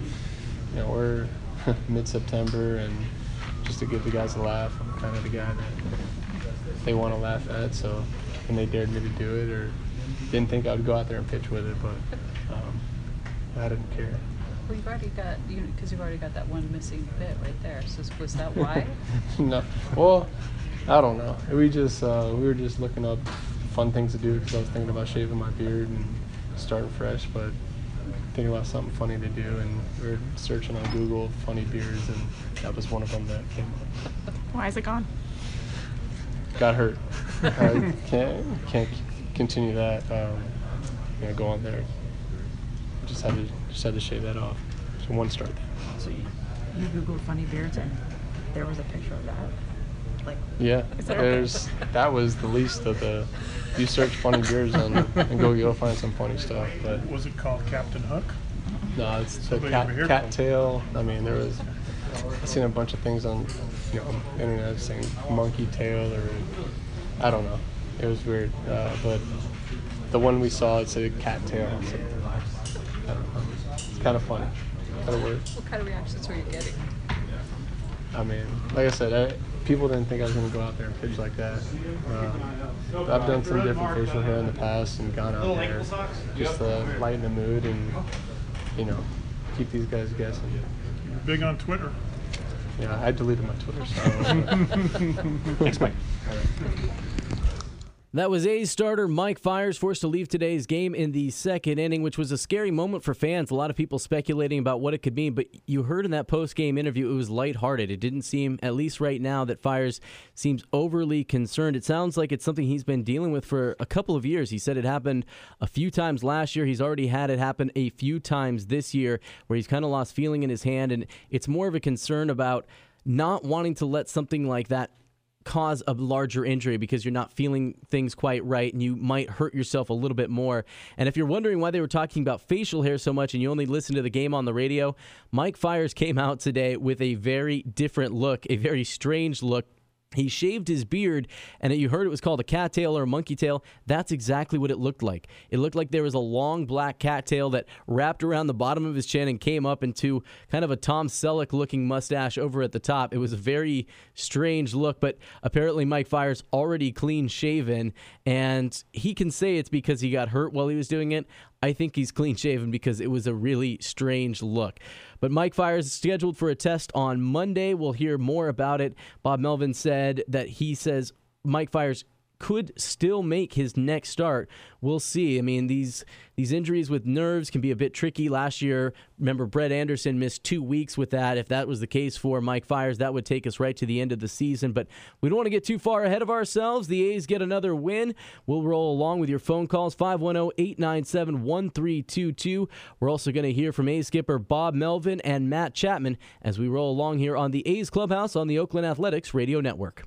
you know, we're [LAUGHS] mid September, and just to give the guys a laugh. I'm kind of the guy that they want to laugh at. So, and they dared me to do it, or didn't think I would go out there and pitch with it, but um, I didn't care. Well, you've already got you because you've already got that one missing bit right there. So was that why? [LAUGHS] no, well, I don't know. We just uh, we were just looking up fun things to do because I was thinking about shaving my beard and starting fresh, but thinking about something funny to do, and we are searching on Google funny beards, and that was one of them that came up. Why is it gone? Got hurt. [LAUGHS] I can't can't continue that. Um, you know, go on there. Just had to just had to shave that off. So one start. So you, you googled funny beards and there was a picture of that. Like yeah, there's that was the least of the. You search funny beards and, and go you'll find some funny stuff. But was it called Captain Hook? No, it's the cat, cat tail. I mean, there was. I've seen a bunch of things on, you know, internet saying monkey tail or, I don't know. It was weird, uh, but the one we saw it said cat tail. So, it's kind of funny. Kind of weird. What kind of reactions were you getting? I mean, like I said, I, people didn't think I was going to go out there and pitch like that. Uh, I've done some different facial hair in the past and gone out there just to lighten the mood and, you know, keep these guys guessing. You're big on Twitter. Yeah, I deleted my Twitter. So. [LAUGHS] Thanks, Mike. That was A's starter Mike Fiers forced to leave today's game in the second inning, which was a scary moment for fans. A lot of people speculating about what it could mean, but you heard in that post game interview it was lighthearted. It didn't seem, at least right now, that Fiers seems overly concerned. It sounds like it's something he's been dealing with for a couple of years. He said it happened a few times last year. He's already had it happen a few times this year where he's kind of lost feeling in his hand, and it's more of a concern about not wanting to let something like that cause a larger injury because you're not feeling things quite right and you might hurt yourself a little bit more. And if you're wondering why they were talking about facial hair so much and you only listen to the game on the radio, Mike Fiers came out today with a very different look, a very strange look he shaved his beard, and you heard it was called a cattail or a monkey tail. That's exactly what it looked like. It looked like there was a long black cattail that wrapped around the bottom of his chin and came up into kind of a Tom Selleck looking mustache over at the top. It was a very strange look, but apparently Mike Fiers already clean shaven, and he can say it's because he got hurt while he was doing it. I think he's clean shaven because it was a really strange look. But Mike Fiers is scheduled for a test on Monday. We'll hear more about it. Bob Melvin said that he says Mike Fiers could still make his next start. We'll see. I mean, these these injuries with nerves can be a bit tricky. Last year, remember Brett Anderson missed two weeks with that. If that was the case for Mike Fiers, that would take us right to the end of the season. But we don't want to get too far ahead of ourselves. The A's get another win. We'll roll along with your phone calls 510-897-1322. We're also going to hear from A's skipper Bob Melvin and Matt Chapman as we roll along here on the A's Clubhouse on the Oakland Athletics Radio Network.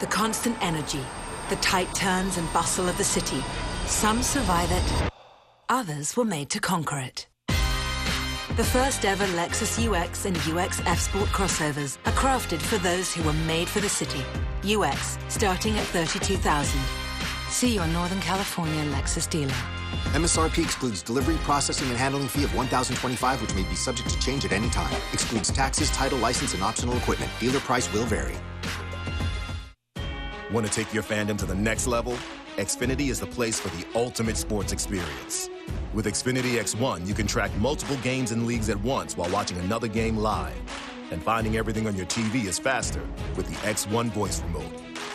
The constant energy, the tight turns and bustle of the city. Some survive it, others were made to conquer it. The first ever Lexus UX and UX F Sport crossovers are crafted for those who were made for the city. UX, starting at 32,000. See your Northern California Lexus dealer. MSRP excludes delivery, processing, and handling fee of 1025 which may be subject to change at any time. Excludes taxes, title, license, and optional equipment. Dealer price will vary. Want to take your fandom to the next level? Xfinity is the place for the ultimate sports experience. With Xfinity X1, you can track multiple games and leagues at once while watching another game live. And finding everything on your TV is faster with the X1 voice remote.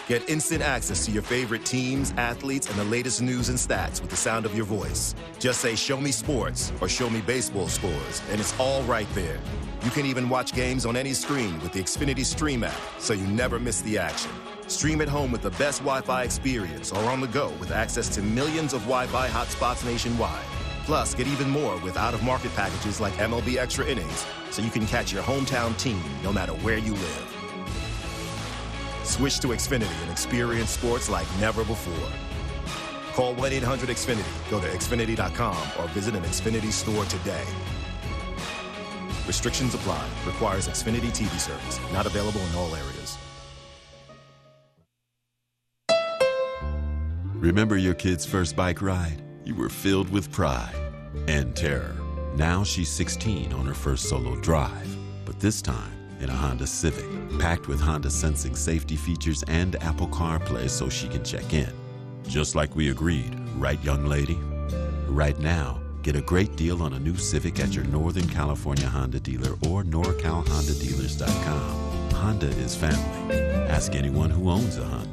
Get instant access to your favorite teams, athletes, and the latest news and stats with the sound of your voice. Just say, Show me sports or Show me baseball scores, and it's all right there. You can even watch games on any screen with the Xfinity Stream app, so you never miss the action. Stream at home with the best Wi Fi experience or on the go with access to millions of Wi Fi hotspots nationwide. Plus, get even more with out of market packages like MLB Extra Innings, so you can catch your hometown team no matter where you live. Switch to Xfinity and experience sports like never before. Call 1 800 Xfinity, go to Xfinity.com, or visit an Xfinity store today. Restrictions apply. Requires Xfinity TV service. Not available in all areas. Remember your kid's first bike ride? You were filled with pride and terror. Now she's 16 on her first solo drive, but this time in a Honda Civic, packed with Honda sensing safety features and Apple CarPlay so she can check in. Just like we agreed, right, young lady? Right now, get a great deal on a new Civic at your Northern California Honda dealer or NorCalHondaDealers.com. Honda is family. Ask anyone who owns a Honda.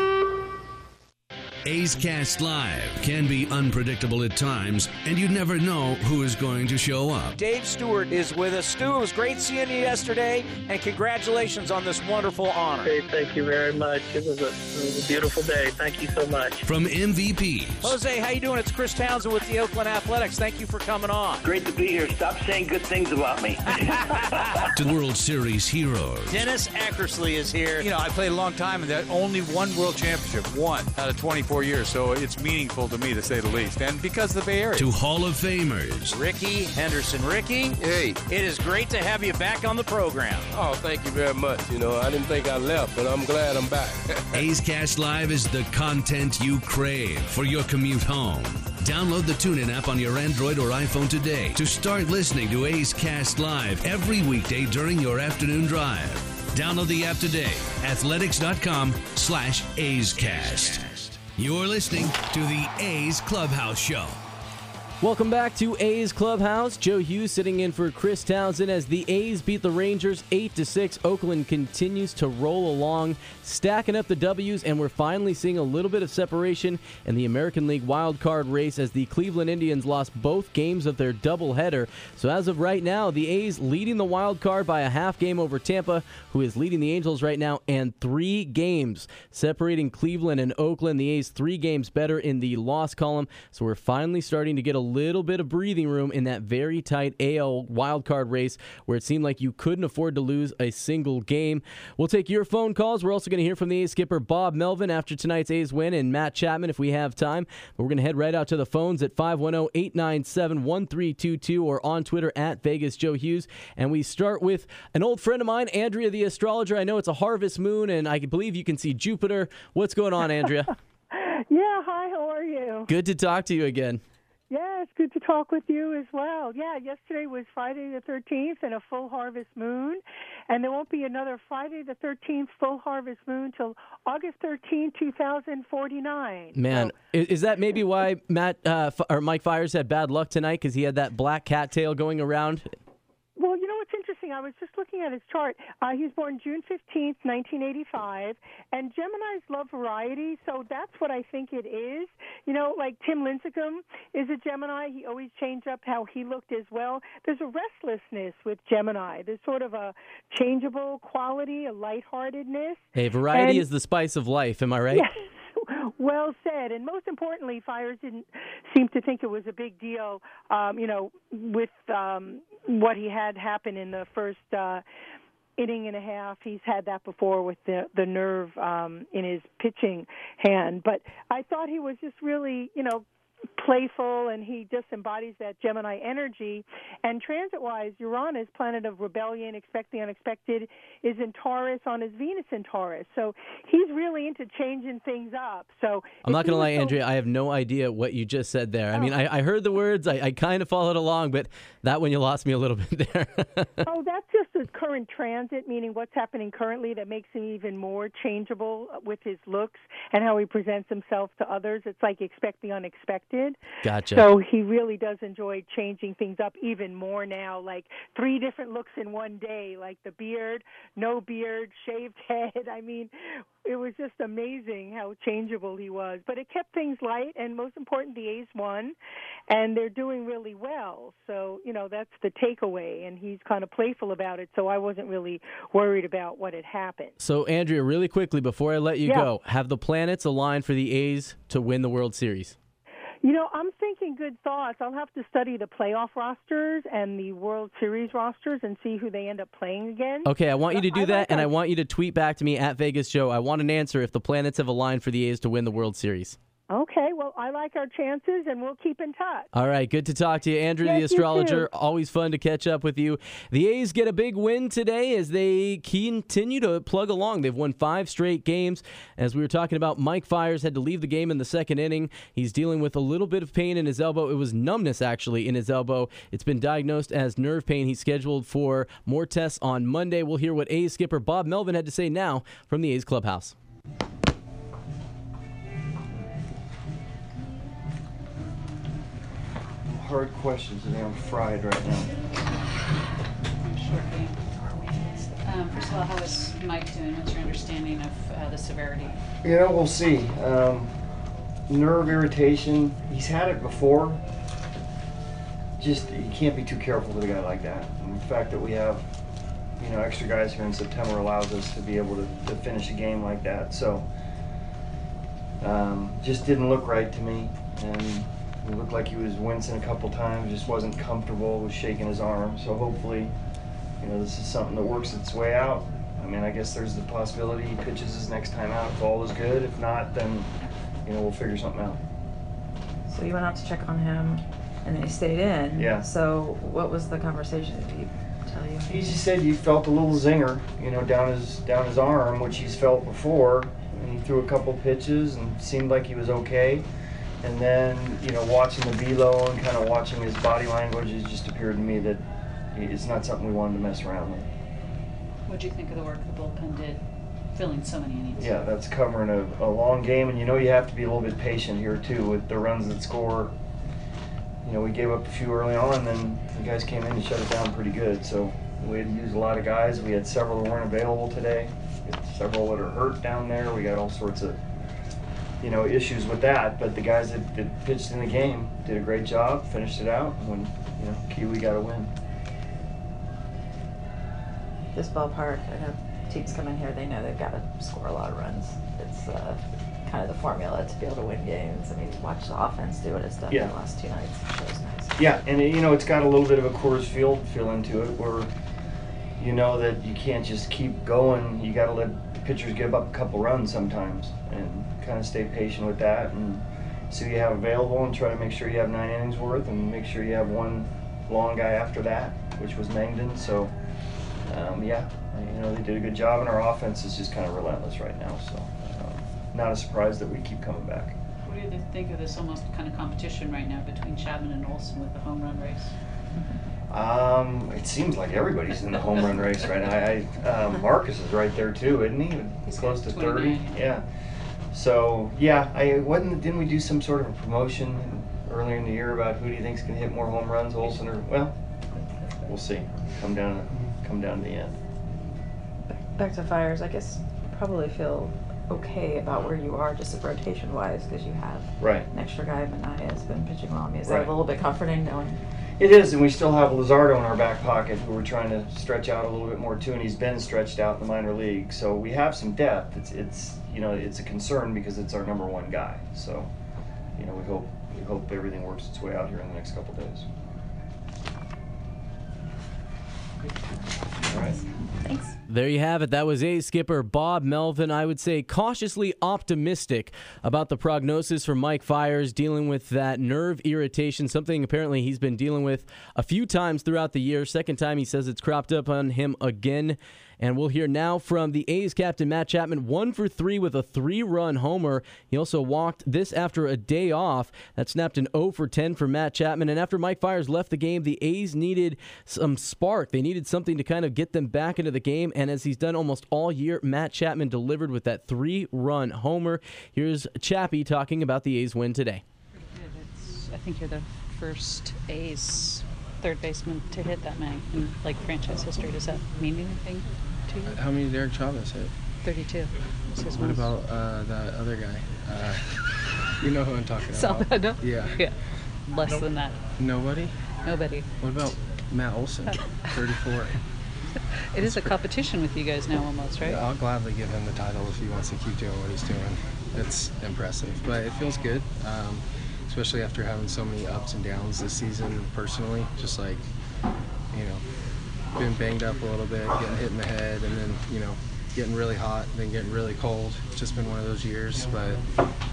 A's Cast Live can be unpredictable at times, and you never know who is going to show up. Dave Stewart is with us. Stu, it was great seeing you yesterday, and congratulations on this wonderful honor. Hey, thank you very much. It was, a, it was a beautiful day. Thank you so much. From MVP. Jose, how you doing? It's Chris Townsend with the Oakland Athletics. Thank you for coming on. Great to be here. Stop saying good things about me. [LAUGHS] to World Series heroes. Dennis Eckersley is here. You know, I played a long time, and that only one World Championship, one out of 24 years, so it's meaningful to me to say the least. And because of the Bay Area. To Hall of Famers. Rickey Henderson. Rickey, hey, it is great to have you back on the program. Oh, thank you very much. You know, I didn't think I left, but I'm glad I'm back. [LAUGHS] A's Cast Live is the content you crave for your commute home. Download the TuneIn app on your Android or iPhone today to start listening to A's Cast Live every weekday during your afternoon drive. Download the app today. Athletics.com slash A's Cast. You're listening to the A's Clubhouse Show. Welcome back to A's Clubhouse. Joe Hughes sitting in for Chris Townsend as the A's beat the Rangers 8 to 6. Oakland continues to roll along, stacking up the W's, and we're finally seeing a little bit of separation in the American League wild card race as the Cleveland Indians lost both games of their doubleheader. So as of right now, the A's leading the wild card by a half game over Tampa, who is leading the Angels right now, and three games separating Cleveland and Oakland. The A's three games better in the loss column. So we're finally starting to get a little bit of breathing room in that very tight AL wildcard race where it seemed like you couldn't afford to lose a single game. We'll take your phone calls. We're also going to hear from the A's skipper Bob Melvin after tonight's A's win and Matt Chapman if we have time. But we're going to head right out to the phones at 510 897 1322 or on Twitter at Vegas Joe Hughes. And we start with an old friend of mine, Andrea the astrologer. I know it's a harvest moon and I believe you can see Jupiter. What's going on, Andrea? [LAUGHS] yeah, hi, how are you? Good to talk to you again. Yes, good to talk with you as well. Yeah, yesterday was Friday the 13th and a full harvest moon, and there won't be another Friday the 13th full harvest moon till August 13, 2049. Man, is, is that maybe why Matt uh, or Mike Fiers had bad luck tonight because he had that black cattail going around? Well, you know what's interesting? I was just looking at his chart. Uh, he was born June 15th, 1985, and Geminis love variety, so that's what I think it is. You know, like Tim Lincecum is a Gemini. He always changed up how he looked as well. There's a restlessness with Gemini. There's sort of a changeable quality, a lightheartedness. Hey, variety And- is the spice of life. Am I right? Yes. Well said. And most importantly, Fiers didn't seem to think it was a big deal, um, you know, with um, what he had happen in the first uh, inning and a half. He's had that before with the the nerve um, in his pitching hand. But I thought he was just really, you know, playful and he just embodies that Gemini energy. And transit wise, Uranus, planet of rebellion, expect the unexpected, is in Taurus on his Venus in Taurus. So he's really into changing things up. So I'm not going to lie, so- Andrea. I have no idea what you just said there. I mean, oh. I, I heard the words, I, I kind of followed along, but that one you lost me a little [LAUGHS] bit there. oh, that's just his current transit, meaning what's happening currently that makes him even more changeable with his looks and how he presents himself to others. It's like expect the unexpected. Gotcha. So he really does enjoy changing things up even more now, like three different looks in one day, like the beard, no beard, shaved [LAUGHS] head. I mean, it was just amazing how changeable he was. But it kept things light, and most important, the A's won, and they're doing really well. So, you know, that's the takeaway, and he's kind of playful about it, so I wasn't really worried about what had happened. so, Andrea, really quickly before I let you Yeah. go, have the planets aligned for the A's to win the World Series? You know, I'm thinking good thoughts. I'll have to study the playoff rosters and the World Series rosters and see who they end up playing again. Okay, I want you to do I that, like and I want you to tweet back to me at Vegas Joe. I want an answer if the planets have aligned for the A's to win the World Series. Okay, well, I like our chances, and we'll keep in touch. All right, good to talk to you, Andrew, the Yes, you astrologer. Always fun to catch up with you. The A's get a big win today as they continue to plug along. They've won five straight games. As we were talking about, Mike Fiers had to leave the game in the second inning. He's dealing with a little bit of pain in his elbow. It was numbness, actually, in his elbow. It's been diagnosed as nerve pain. He's scheduled for more tests on Monday. We'll hear what A's skipper Bob Melvin had to say now from the A's clubhouse. Hard questions, and I'm fried right now. Um, first of all, how is Mike doing? What's your understanding of uh, the severity? You know, we'll see. Um, nerve irritation, he's had it before. Just, you can't be too careful with a guy like that. And the fact that we have, you know, extra guys here in September allows us to be able to, to finish a game like that. So, um, just didn't look right to me. And it looked like he was wincing a couple times, just wasn't comfortable, was shaking his arm. So hopefully, you know, this is something that works its way out. I mean, I guess there's the possibility he pitches his next time out if all is good. If not, then, you know, we'll figure something out. So you went out to check on him, and then he stayed in. Yeah. So what was the conversation? Did he tell you? He just said he felt a little zinger, you know, down his down his arm, which he's felt before. And he threw a couple pitches and seemed like he was okay. And then, you know, watching the velo and kind of watching his body language, it just appeared to me that it's not something we wanted to mess around with. What do you think of the work the bullpen did, filling so many innings? Yeah, that's covering a, a long game, and you know you have to be a little bit patient here too with the runs that score. You know, we gave up a few early on, and then the guys came in and shut it down pretty good. So we had to use a lot of guys. We had several that weren't available today. We had several that are hurt down there. We got all sorts of you know issues with that. But the guys that, that pitched in the game did a great job, finished it out, and when you know Kiwi got a win. This ballpark, I know teams come in here, they know they've got to score a lot of runs. It's uh, kind of the formula to be able to win games. I mean, watch the offense do what it's done Yeah. in the last two nights. It shows nice. Yeah, and it, you know it's got a little bit of a Coors Field feel into it, where you know that you can't just keep going. You got to let the pitchers give up a couple runs sometimes, and kind of stay patient with that, and see who you have available, and try to make sure you have nine innings worth, and make sure you have one long guy after that, which was Mengden. So, um, yeah, you know they did a good job, and our offense is just kind of relentless right now. So, um, not a surprise that we keep coming back. What do you think of this almost kind of competition right now between Chapman and Olson with the home run race? Um, it seems like everybody's in the home run race right now. I, I, um, Marcus is right there too, isn't he? He's close to 30. 29. Yeah. So yeah, I wasn't. Didn't we do some sort of a promotion earlier in the year about who do you think's gonna hit more home runs, Olson or well? We'll see. Come down. Come down to the end. Back to Fiers, I guess probably feel okay about where you are just rotation wise because you have Right. an extra guy. Manaea has been pitching well. I mean, is that a little bit comforting knowing? It is, and we still have Luzardo in our back pocket who we're trying to stretch out a little bit more too, and he's been stretched out in the minor league. So we have some depth. It's it's you know it's a concern because it's our number one guy. So you know we hope we hope everything works its way out here in the next couple days. All right. Thanks. There you have it. That was A skipper Bob Melvin. I would say cautiously optimistic about the prognosis for Mike Fiers dealing with that nerve irritation, something apparently he's been dealing with a few times throughout the year. Second time he says it's cropped up on him again. And we'll hear now from the A's captain, Matt Chapman, one for three with a three run homer. He also walked this after a day off. That snapped an 0 for 10 for Matt Chapman. And after Mike Fiers left the game, the A's needed some spark. They needed something to kind of get them back into the game. And as he's done almost all year, Matt Chapman delivered with that three run homer. Here's Chappie talking about the A's win today. I think you're the first A's third baseman to hit that many in like franchise history. Does that mean anything How many Derek Chavez hit? 32. What about uh, that other guy? Uh, you know who I'm talking about. Sal Bando? Yeah. Yeah. Less than that. Nobody? Nobody. What about Matt Olson? [LAUGHS] 34. It is a competition with you guys now almost, right? Yeah, I'll gladly give him the title if he wants to keep doing what he's doing. It's impressive, but it feels good, um, especially after having so many ups and downs this season personally. Just like, you know, been banged up a little bit, getting hit in the head, and then, you know, getting really hot, then getting really cold. It's just been one of those years, but,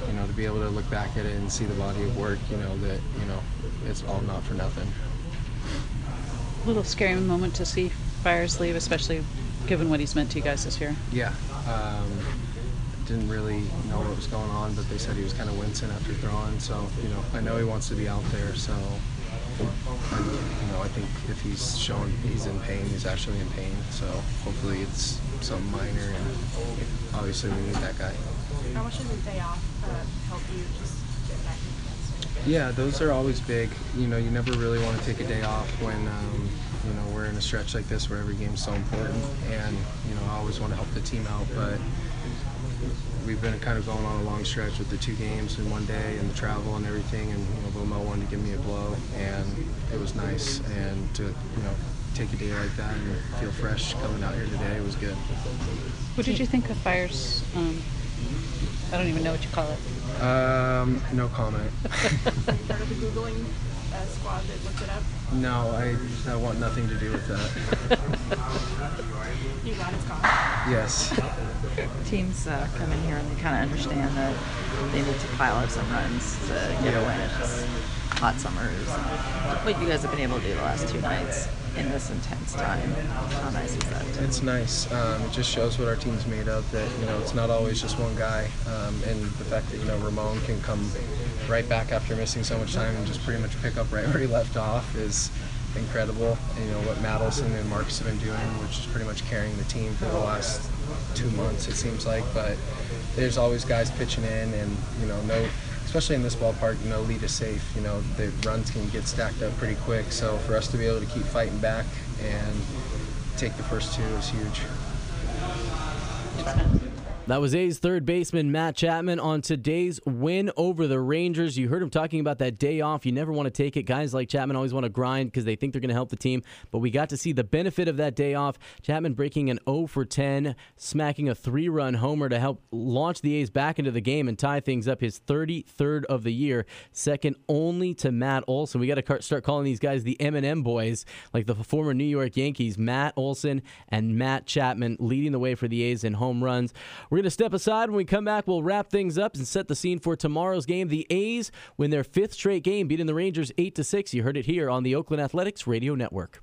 you know, to be able to look back at it and see the body of work, you know, that, you know, it's all not for nothing. A little scary moment to see Fiers leave, especially given what he's meant to you guys this year. Yeah. Um, didn't really know what was going on, but they said he was kind of wincing after throwing. So, you know, I know he wants to be out there. So, you know, I think if he's showing he's in pain, he's actually in pain. So hopefully it's something minor. And obviously we need that guy. How much does a day off uh, help you just get back into that swing? Yeah, those are always big. You know, you never really want to take a day off when um, you know we're in a stretch like this where every game's so important, and you know I always want to help the team out. But we've been kind of going on a long stretch with the two games in one day and the travel and everything, and you know Wilmot wanted to give me a blow, and it was nice. And to you know take a day like that and feel fresh coming out here today was good. What did you think of Fiers? Um, I don't even know what you call it. Um, no comment. Part of the Googling uh, squad that looked it up. No, I, I want nothing to do with that. [LAUGHS] You got it's gone. Yes. Teams uh, come in here and they kind of understand that they need to pile up some runs to get a win. It's hot summers. What you guys have been able to do the last two nights in this intense time. How nice is that? It's nice. Um, it just shows what our team's made of. That you know, it's not always just one guy, um, and the fact that you know Ramon can come right back after missing so much time and just pretty much pick up right where he left off is incredible. And, you know what Matt Olson and Marcus have been doing, which is pretty much carrying the team for the last two months, it seems like. But there's always guys pitching in, and you know, no, especially in this ballpark, know, lead is safe. You know, the runs can get stacked up pretty quick. So for us to be able to keep fighting back and take the first two is huge. That was A's third baseman Matt Chapman on today's win over the Rangers. You heard him talking about that day off. You never want to take it. Guys like Chapman always want to grind because they think they're going to help the team. But we got to see the benefit of that day off. Chapman breaking an 0 for 10, smacking a three run homer to help launch the A's back into the game and tie things up his 33rd of the year, second only to Matt Olson. We got to start calling these guys the M&M boys, like the former New York Yankees, Matt Olson and Matt Chapman leading the way for the A's in home runs. We're going to step aside. When we come back, we'll wrap things up and set the scene for tomorrow's game. The A's win their fifth straight game, beating the Rangers 8 to 6. You heard it here on the Oakland Athletics Radio Network.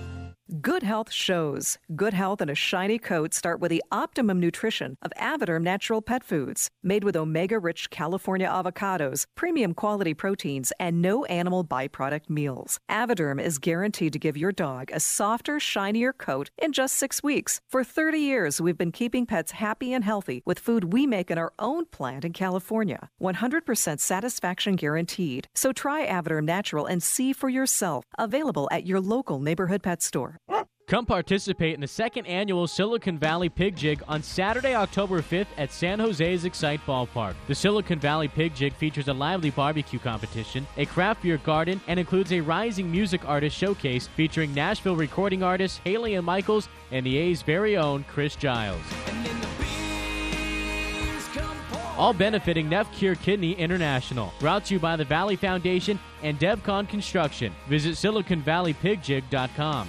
Good health shows. Good health and a shiny coat start with the optimum nutrition of Avoderm Natural Pet Foods. Made with omega rich California avocados, premium quality proteins, and no animal byproduct meals. Avoderm is guaranteed to give your dog a softer, shinier coat in just six weeks. For 30 years, we've been keeping pets happy and healthy with food we make in our own plant in California. 100% satisfaction guaranteed. So try Avoderm Natural and see for yourself. Available at your local neighborhood pet store. Come participate in the second annual Silicon Valley Pig Jig on Saturday, October 5th at San Jose's Excite Ballpark. The Silicon Valley Pig Jig features a lively barbecue competition, a craft beer garden, and includes a rising music artist showcase featuring Nashville recording artists Haley and Michaels and the A's very own Chris Giles. All benefiting NephCure Kidney International. Brought to you by the Valley Foundation and DevCon Construction. Visit SiliconValleyPigJig.com.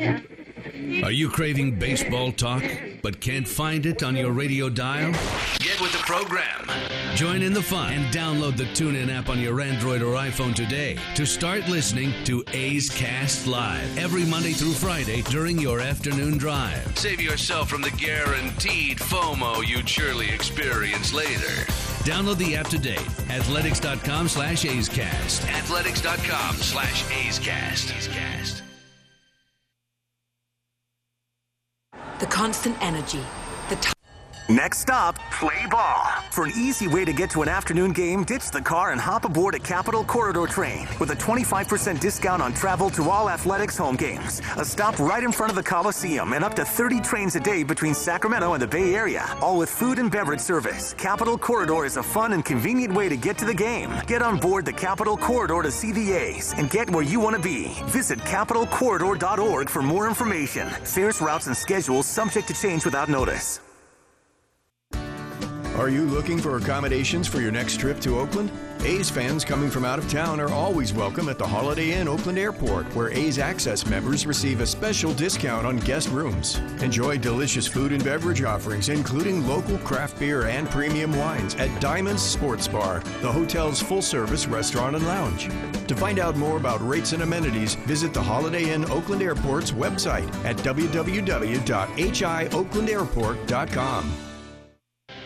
Are you craving baseball talk but can't find it on your radio dial? Get with the program. Join in the fun and download the TuneIn app on your Android or iPhone today to start listening to A's Cast Live every Monday through Friday during your afternoon drive. Save yourself from the guaranteed FOMO you'd surely experience later. Download the app today. Athletics.com slash A's Cast. Athletics.com slash A's Cast. The constant energy, the Next stop, play ball. For an easy way to get to an afternoon game, ditch the car and hop aboard a Capitol Corridor train with a 25% discount on travel to all athletics home games. A stop right in front of the Coliseum and up to 30 trains a day between Sacramento and the Bay Area, all with food and beverage service. Capitol Corridor is a fun and convenient way to get to the game. Get on board the Capitol Corridor to see the A's and get where you want to be. Visit capitolcorridor.org for more information. Fares, routes, and schedules subject to change without notice. Are you looking for accommodations for your next trip to Oakland? A's fans coming from out of town are always welcome at the Holiday Inn Oakland Airport, where A's Access members receive a special discount on guest rooms. Enjoy delicious food and beverage offerings, including local craft beer and premium wines at Diamonds Sports Bar, the hotel's full service restaurant and lounge. To find out more about rates and amenities, visit the Holiday Inn Oakland Airport's website at www.hioaklandairport.com.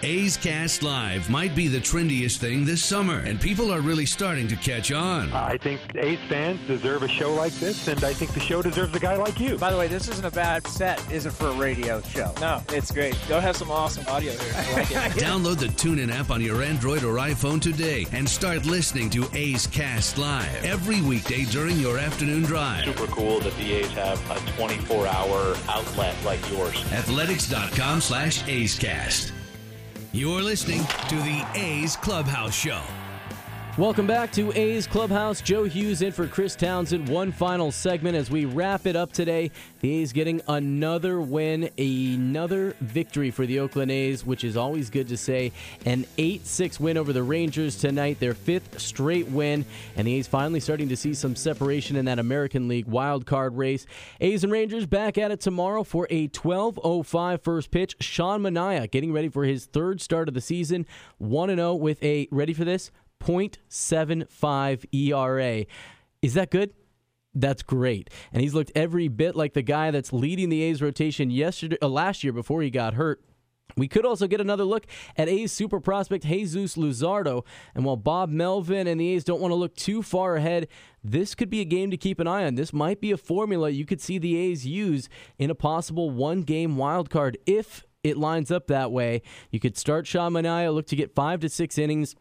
A's Cast Live might be the trendiest thing this summer, and people are really starting to catch on. I think A's fans deserve a show like this, and I think the show deserves a guy like you. By the way, this isn't a bad set, is it, for a radio show? No, it's great. Go have some awesome audio here. I like it. [LAUGHS] Download the TuneIn app on your Android or iPhone today and start listening to A's Cast Live every weekday during your afternoon drive. Super cool that the A's have a 24-hour outlet like yours. Athletics.com slash A's Cast. You're listening to the A's Clubhouse Show. Welcome back to A's Clubhouse. Joe Hughes in for Chris Townsend. One final segment as we wrap it up today. The A's getting another win, another victory for the Oakland A's, which is always good to say. An 8 6 win over the Rangers tonight, their fifth straight win. And the A's finally starting to see some separation in that American League wild card race. A's and Rangers back at it tomorrow for a 12.05 first pitch. Sean Manaea getting ready for his third start of the season, 1 0 with a, ready for this? 0.75 ERA. Is that good? That's great. And he's looked every bit like the guy that's leading the A's rotation yesterday uh, last year before he got hurt. We could also get another look at A's super prospect Jesus Luzardo. And while Bob Melvin and the A's don't want to look too far ahead, this could be a game to keep an eye on. This might be a formula you could see the A's use in a possible one game wild card if it lines up that way. You could start Sean Manaea, look to get five to six innings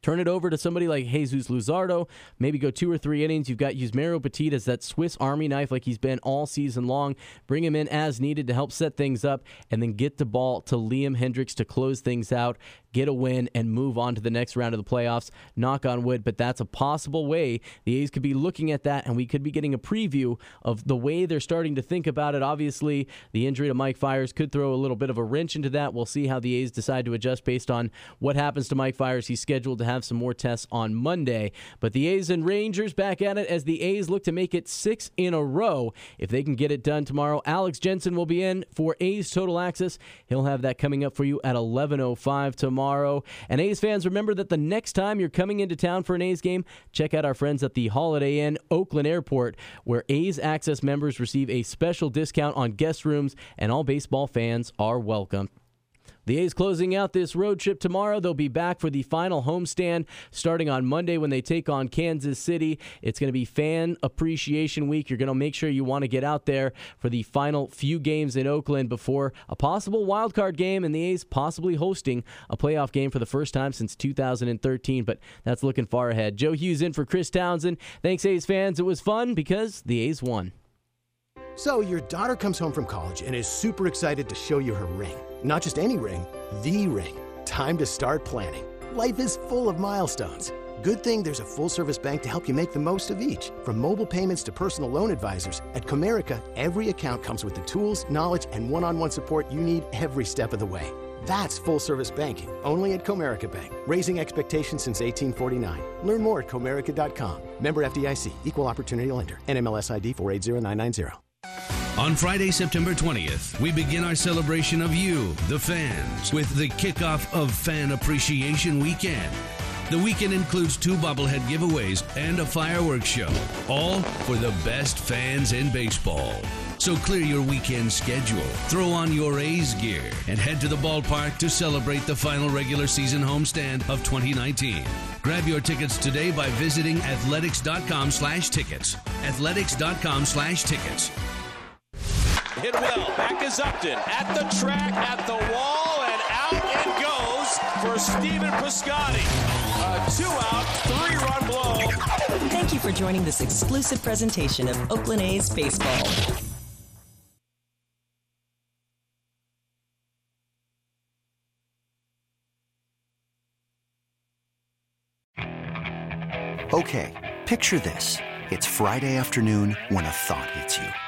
Turn it over to somebody like Jesus Luzardo. Maybe go two or three innings. You've got Yusmeiro Petit as that Swiss Army knife like he's been all season long. Bring him in as needed to help set things up, and then get the ball to Liam Hendriks to close things out, get a win, and move on to the next round of the playoffs. Knock on wood, but that's a possible way the A's could be looking at that, and we could be getting a preview of the way they're starting to think about it. Obviously, the injury to Mike Fiers could throw a little bit of a wrench into that. We'll see how the A's decide to adjust based on what happens to Mike Fiers. He's scheduled to have some more tests on Monday. But the A's and Rangers back at it as the A's look to make it six in a row. If they can get it done tomorrow, Alex Jensen will be in for A's Total Access. He'll have that coming up for you at 11:05 tomorrow. And A's fans, remember that the next time you're coming into town for an A's game, check out our friends at the Holiday Inn Oakland Airport, where A's Access members receive a special discount on guest rooms, and all baseball fans are welcome. The A's closing out this road trip tomorrow. They'll be back for the final homestand starting on Monday when they take on Kansas City. It's going to be Fan Appreciation Week. You're going to make sure you want to get out there for the final few games in Oakland before a possible wild card game and the A's possibly hosting a playoff game for the first time since 2013. But that's looking far ahead. Joe Hughes in for Chris Townsend. Thanks, A's fans. It was fun because the A's won. So, your daughter comes home from college and is super excited to show you her ring. Not just any ring, the ring. Time to start planning. Life is full of milestones. Good thing there's a full service bank to help you make the most of each. From mobile payments to personal loan advisors, at Comerica, every account comes with the tools, knowledge, and one on one support you need every step of the way. That's full service banking, only at Comerica Bank, raising expectations since 1849. Learn more at Comerica.com. Member FDIC, Equal Opportunity Lender, NMLS ID 480990. On Friday, September 20th, we begin our celebration of you, the fans, with the kickoff of Fan Appreciation Weekend. The weekend includes two bobblehead giveaways and a fireworks show, all for the best fans in baseball. So clear your weekend schedule, throw on your A's gear, and head to the ballpark to celebrate the final regular season homestand of 2019. Grab your tickets today by visiting athletics.com slash tickets. Athletics.com slash tickets. Hit well. Back is Upton. At the track, at the wall, and out it goes for Stephen Piscotty. A two out, three run blow. Thank you for joining this exclusive presentation of Oakland A's Baseball. Okay, picture this. It's Friday afternoon when a thought hits you.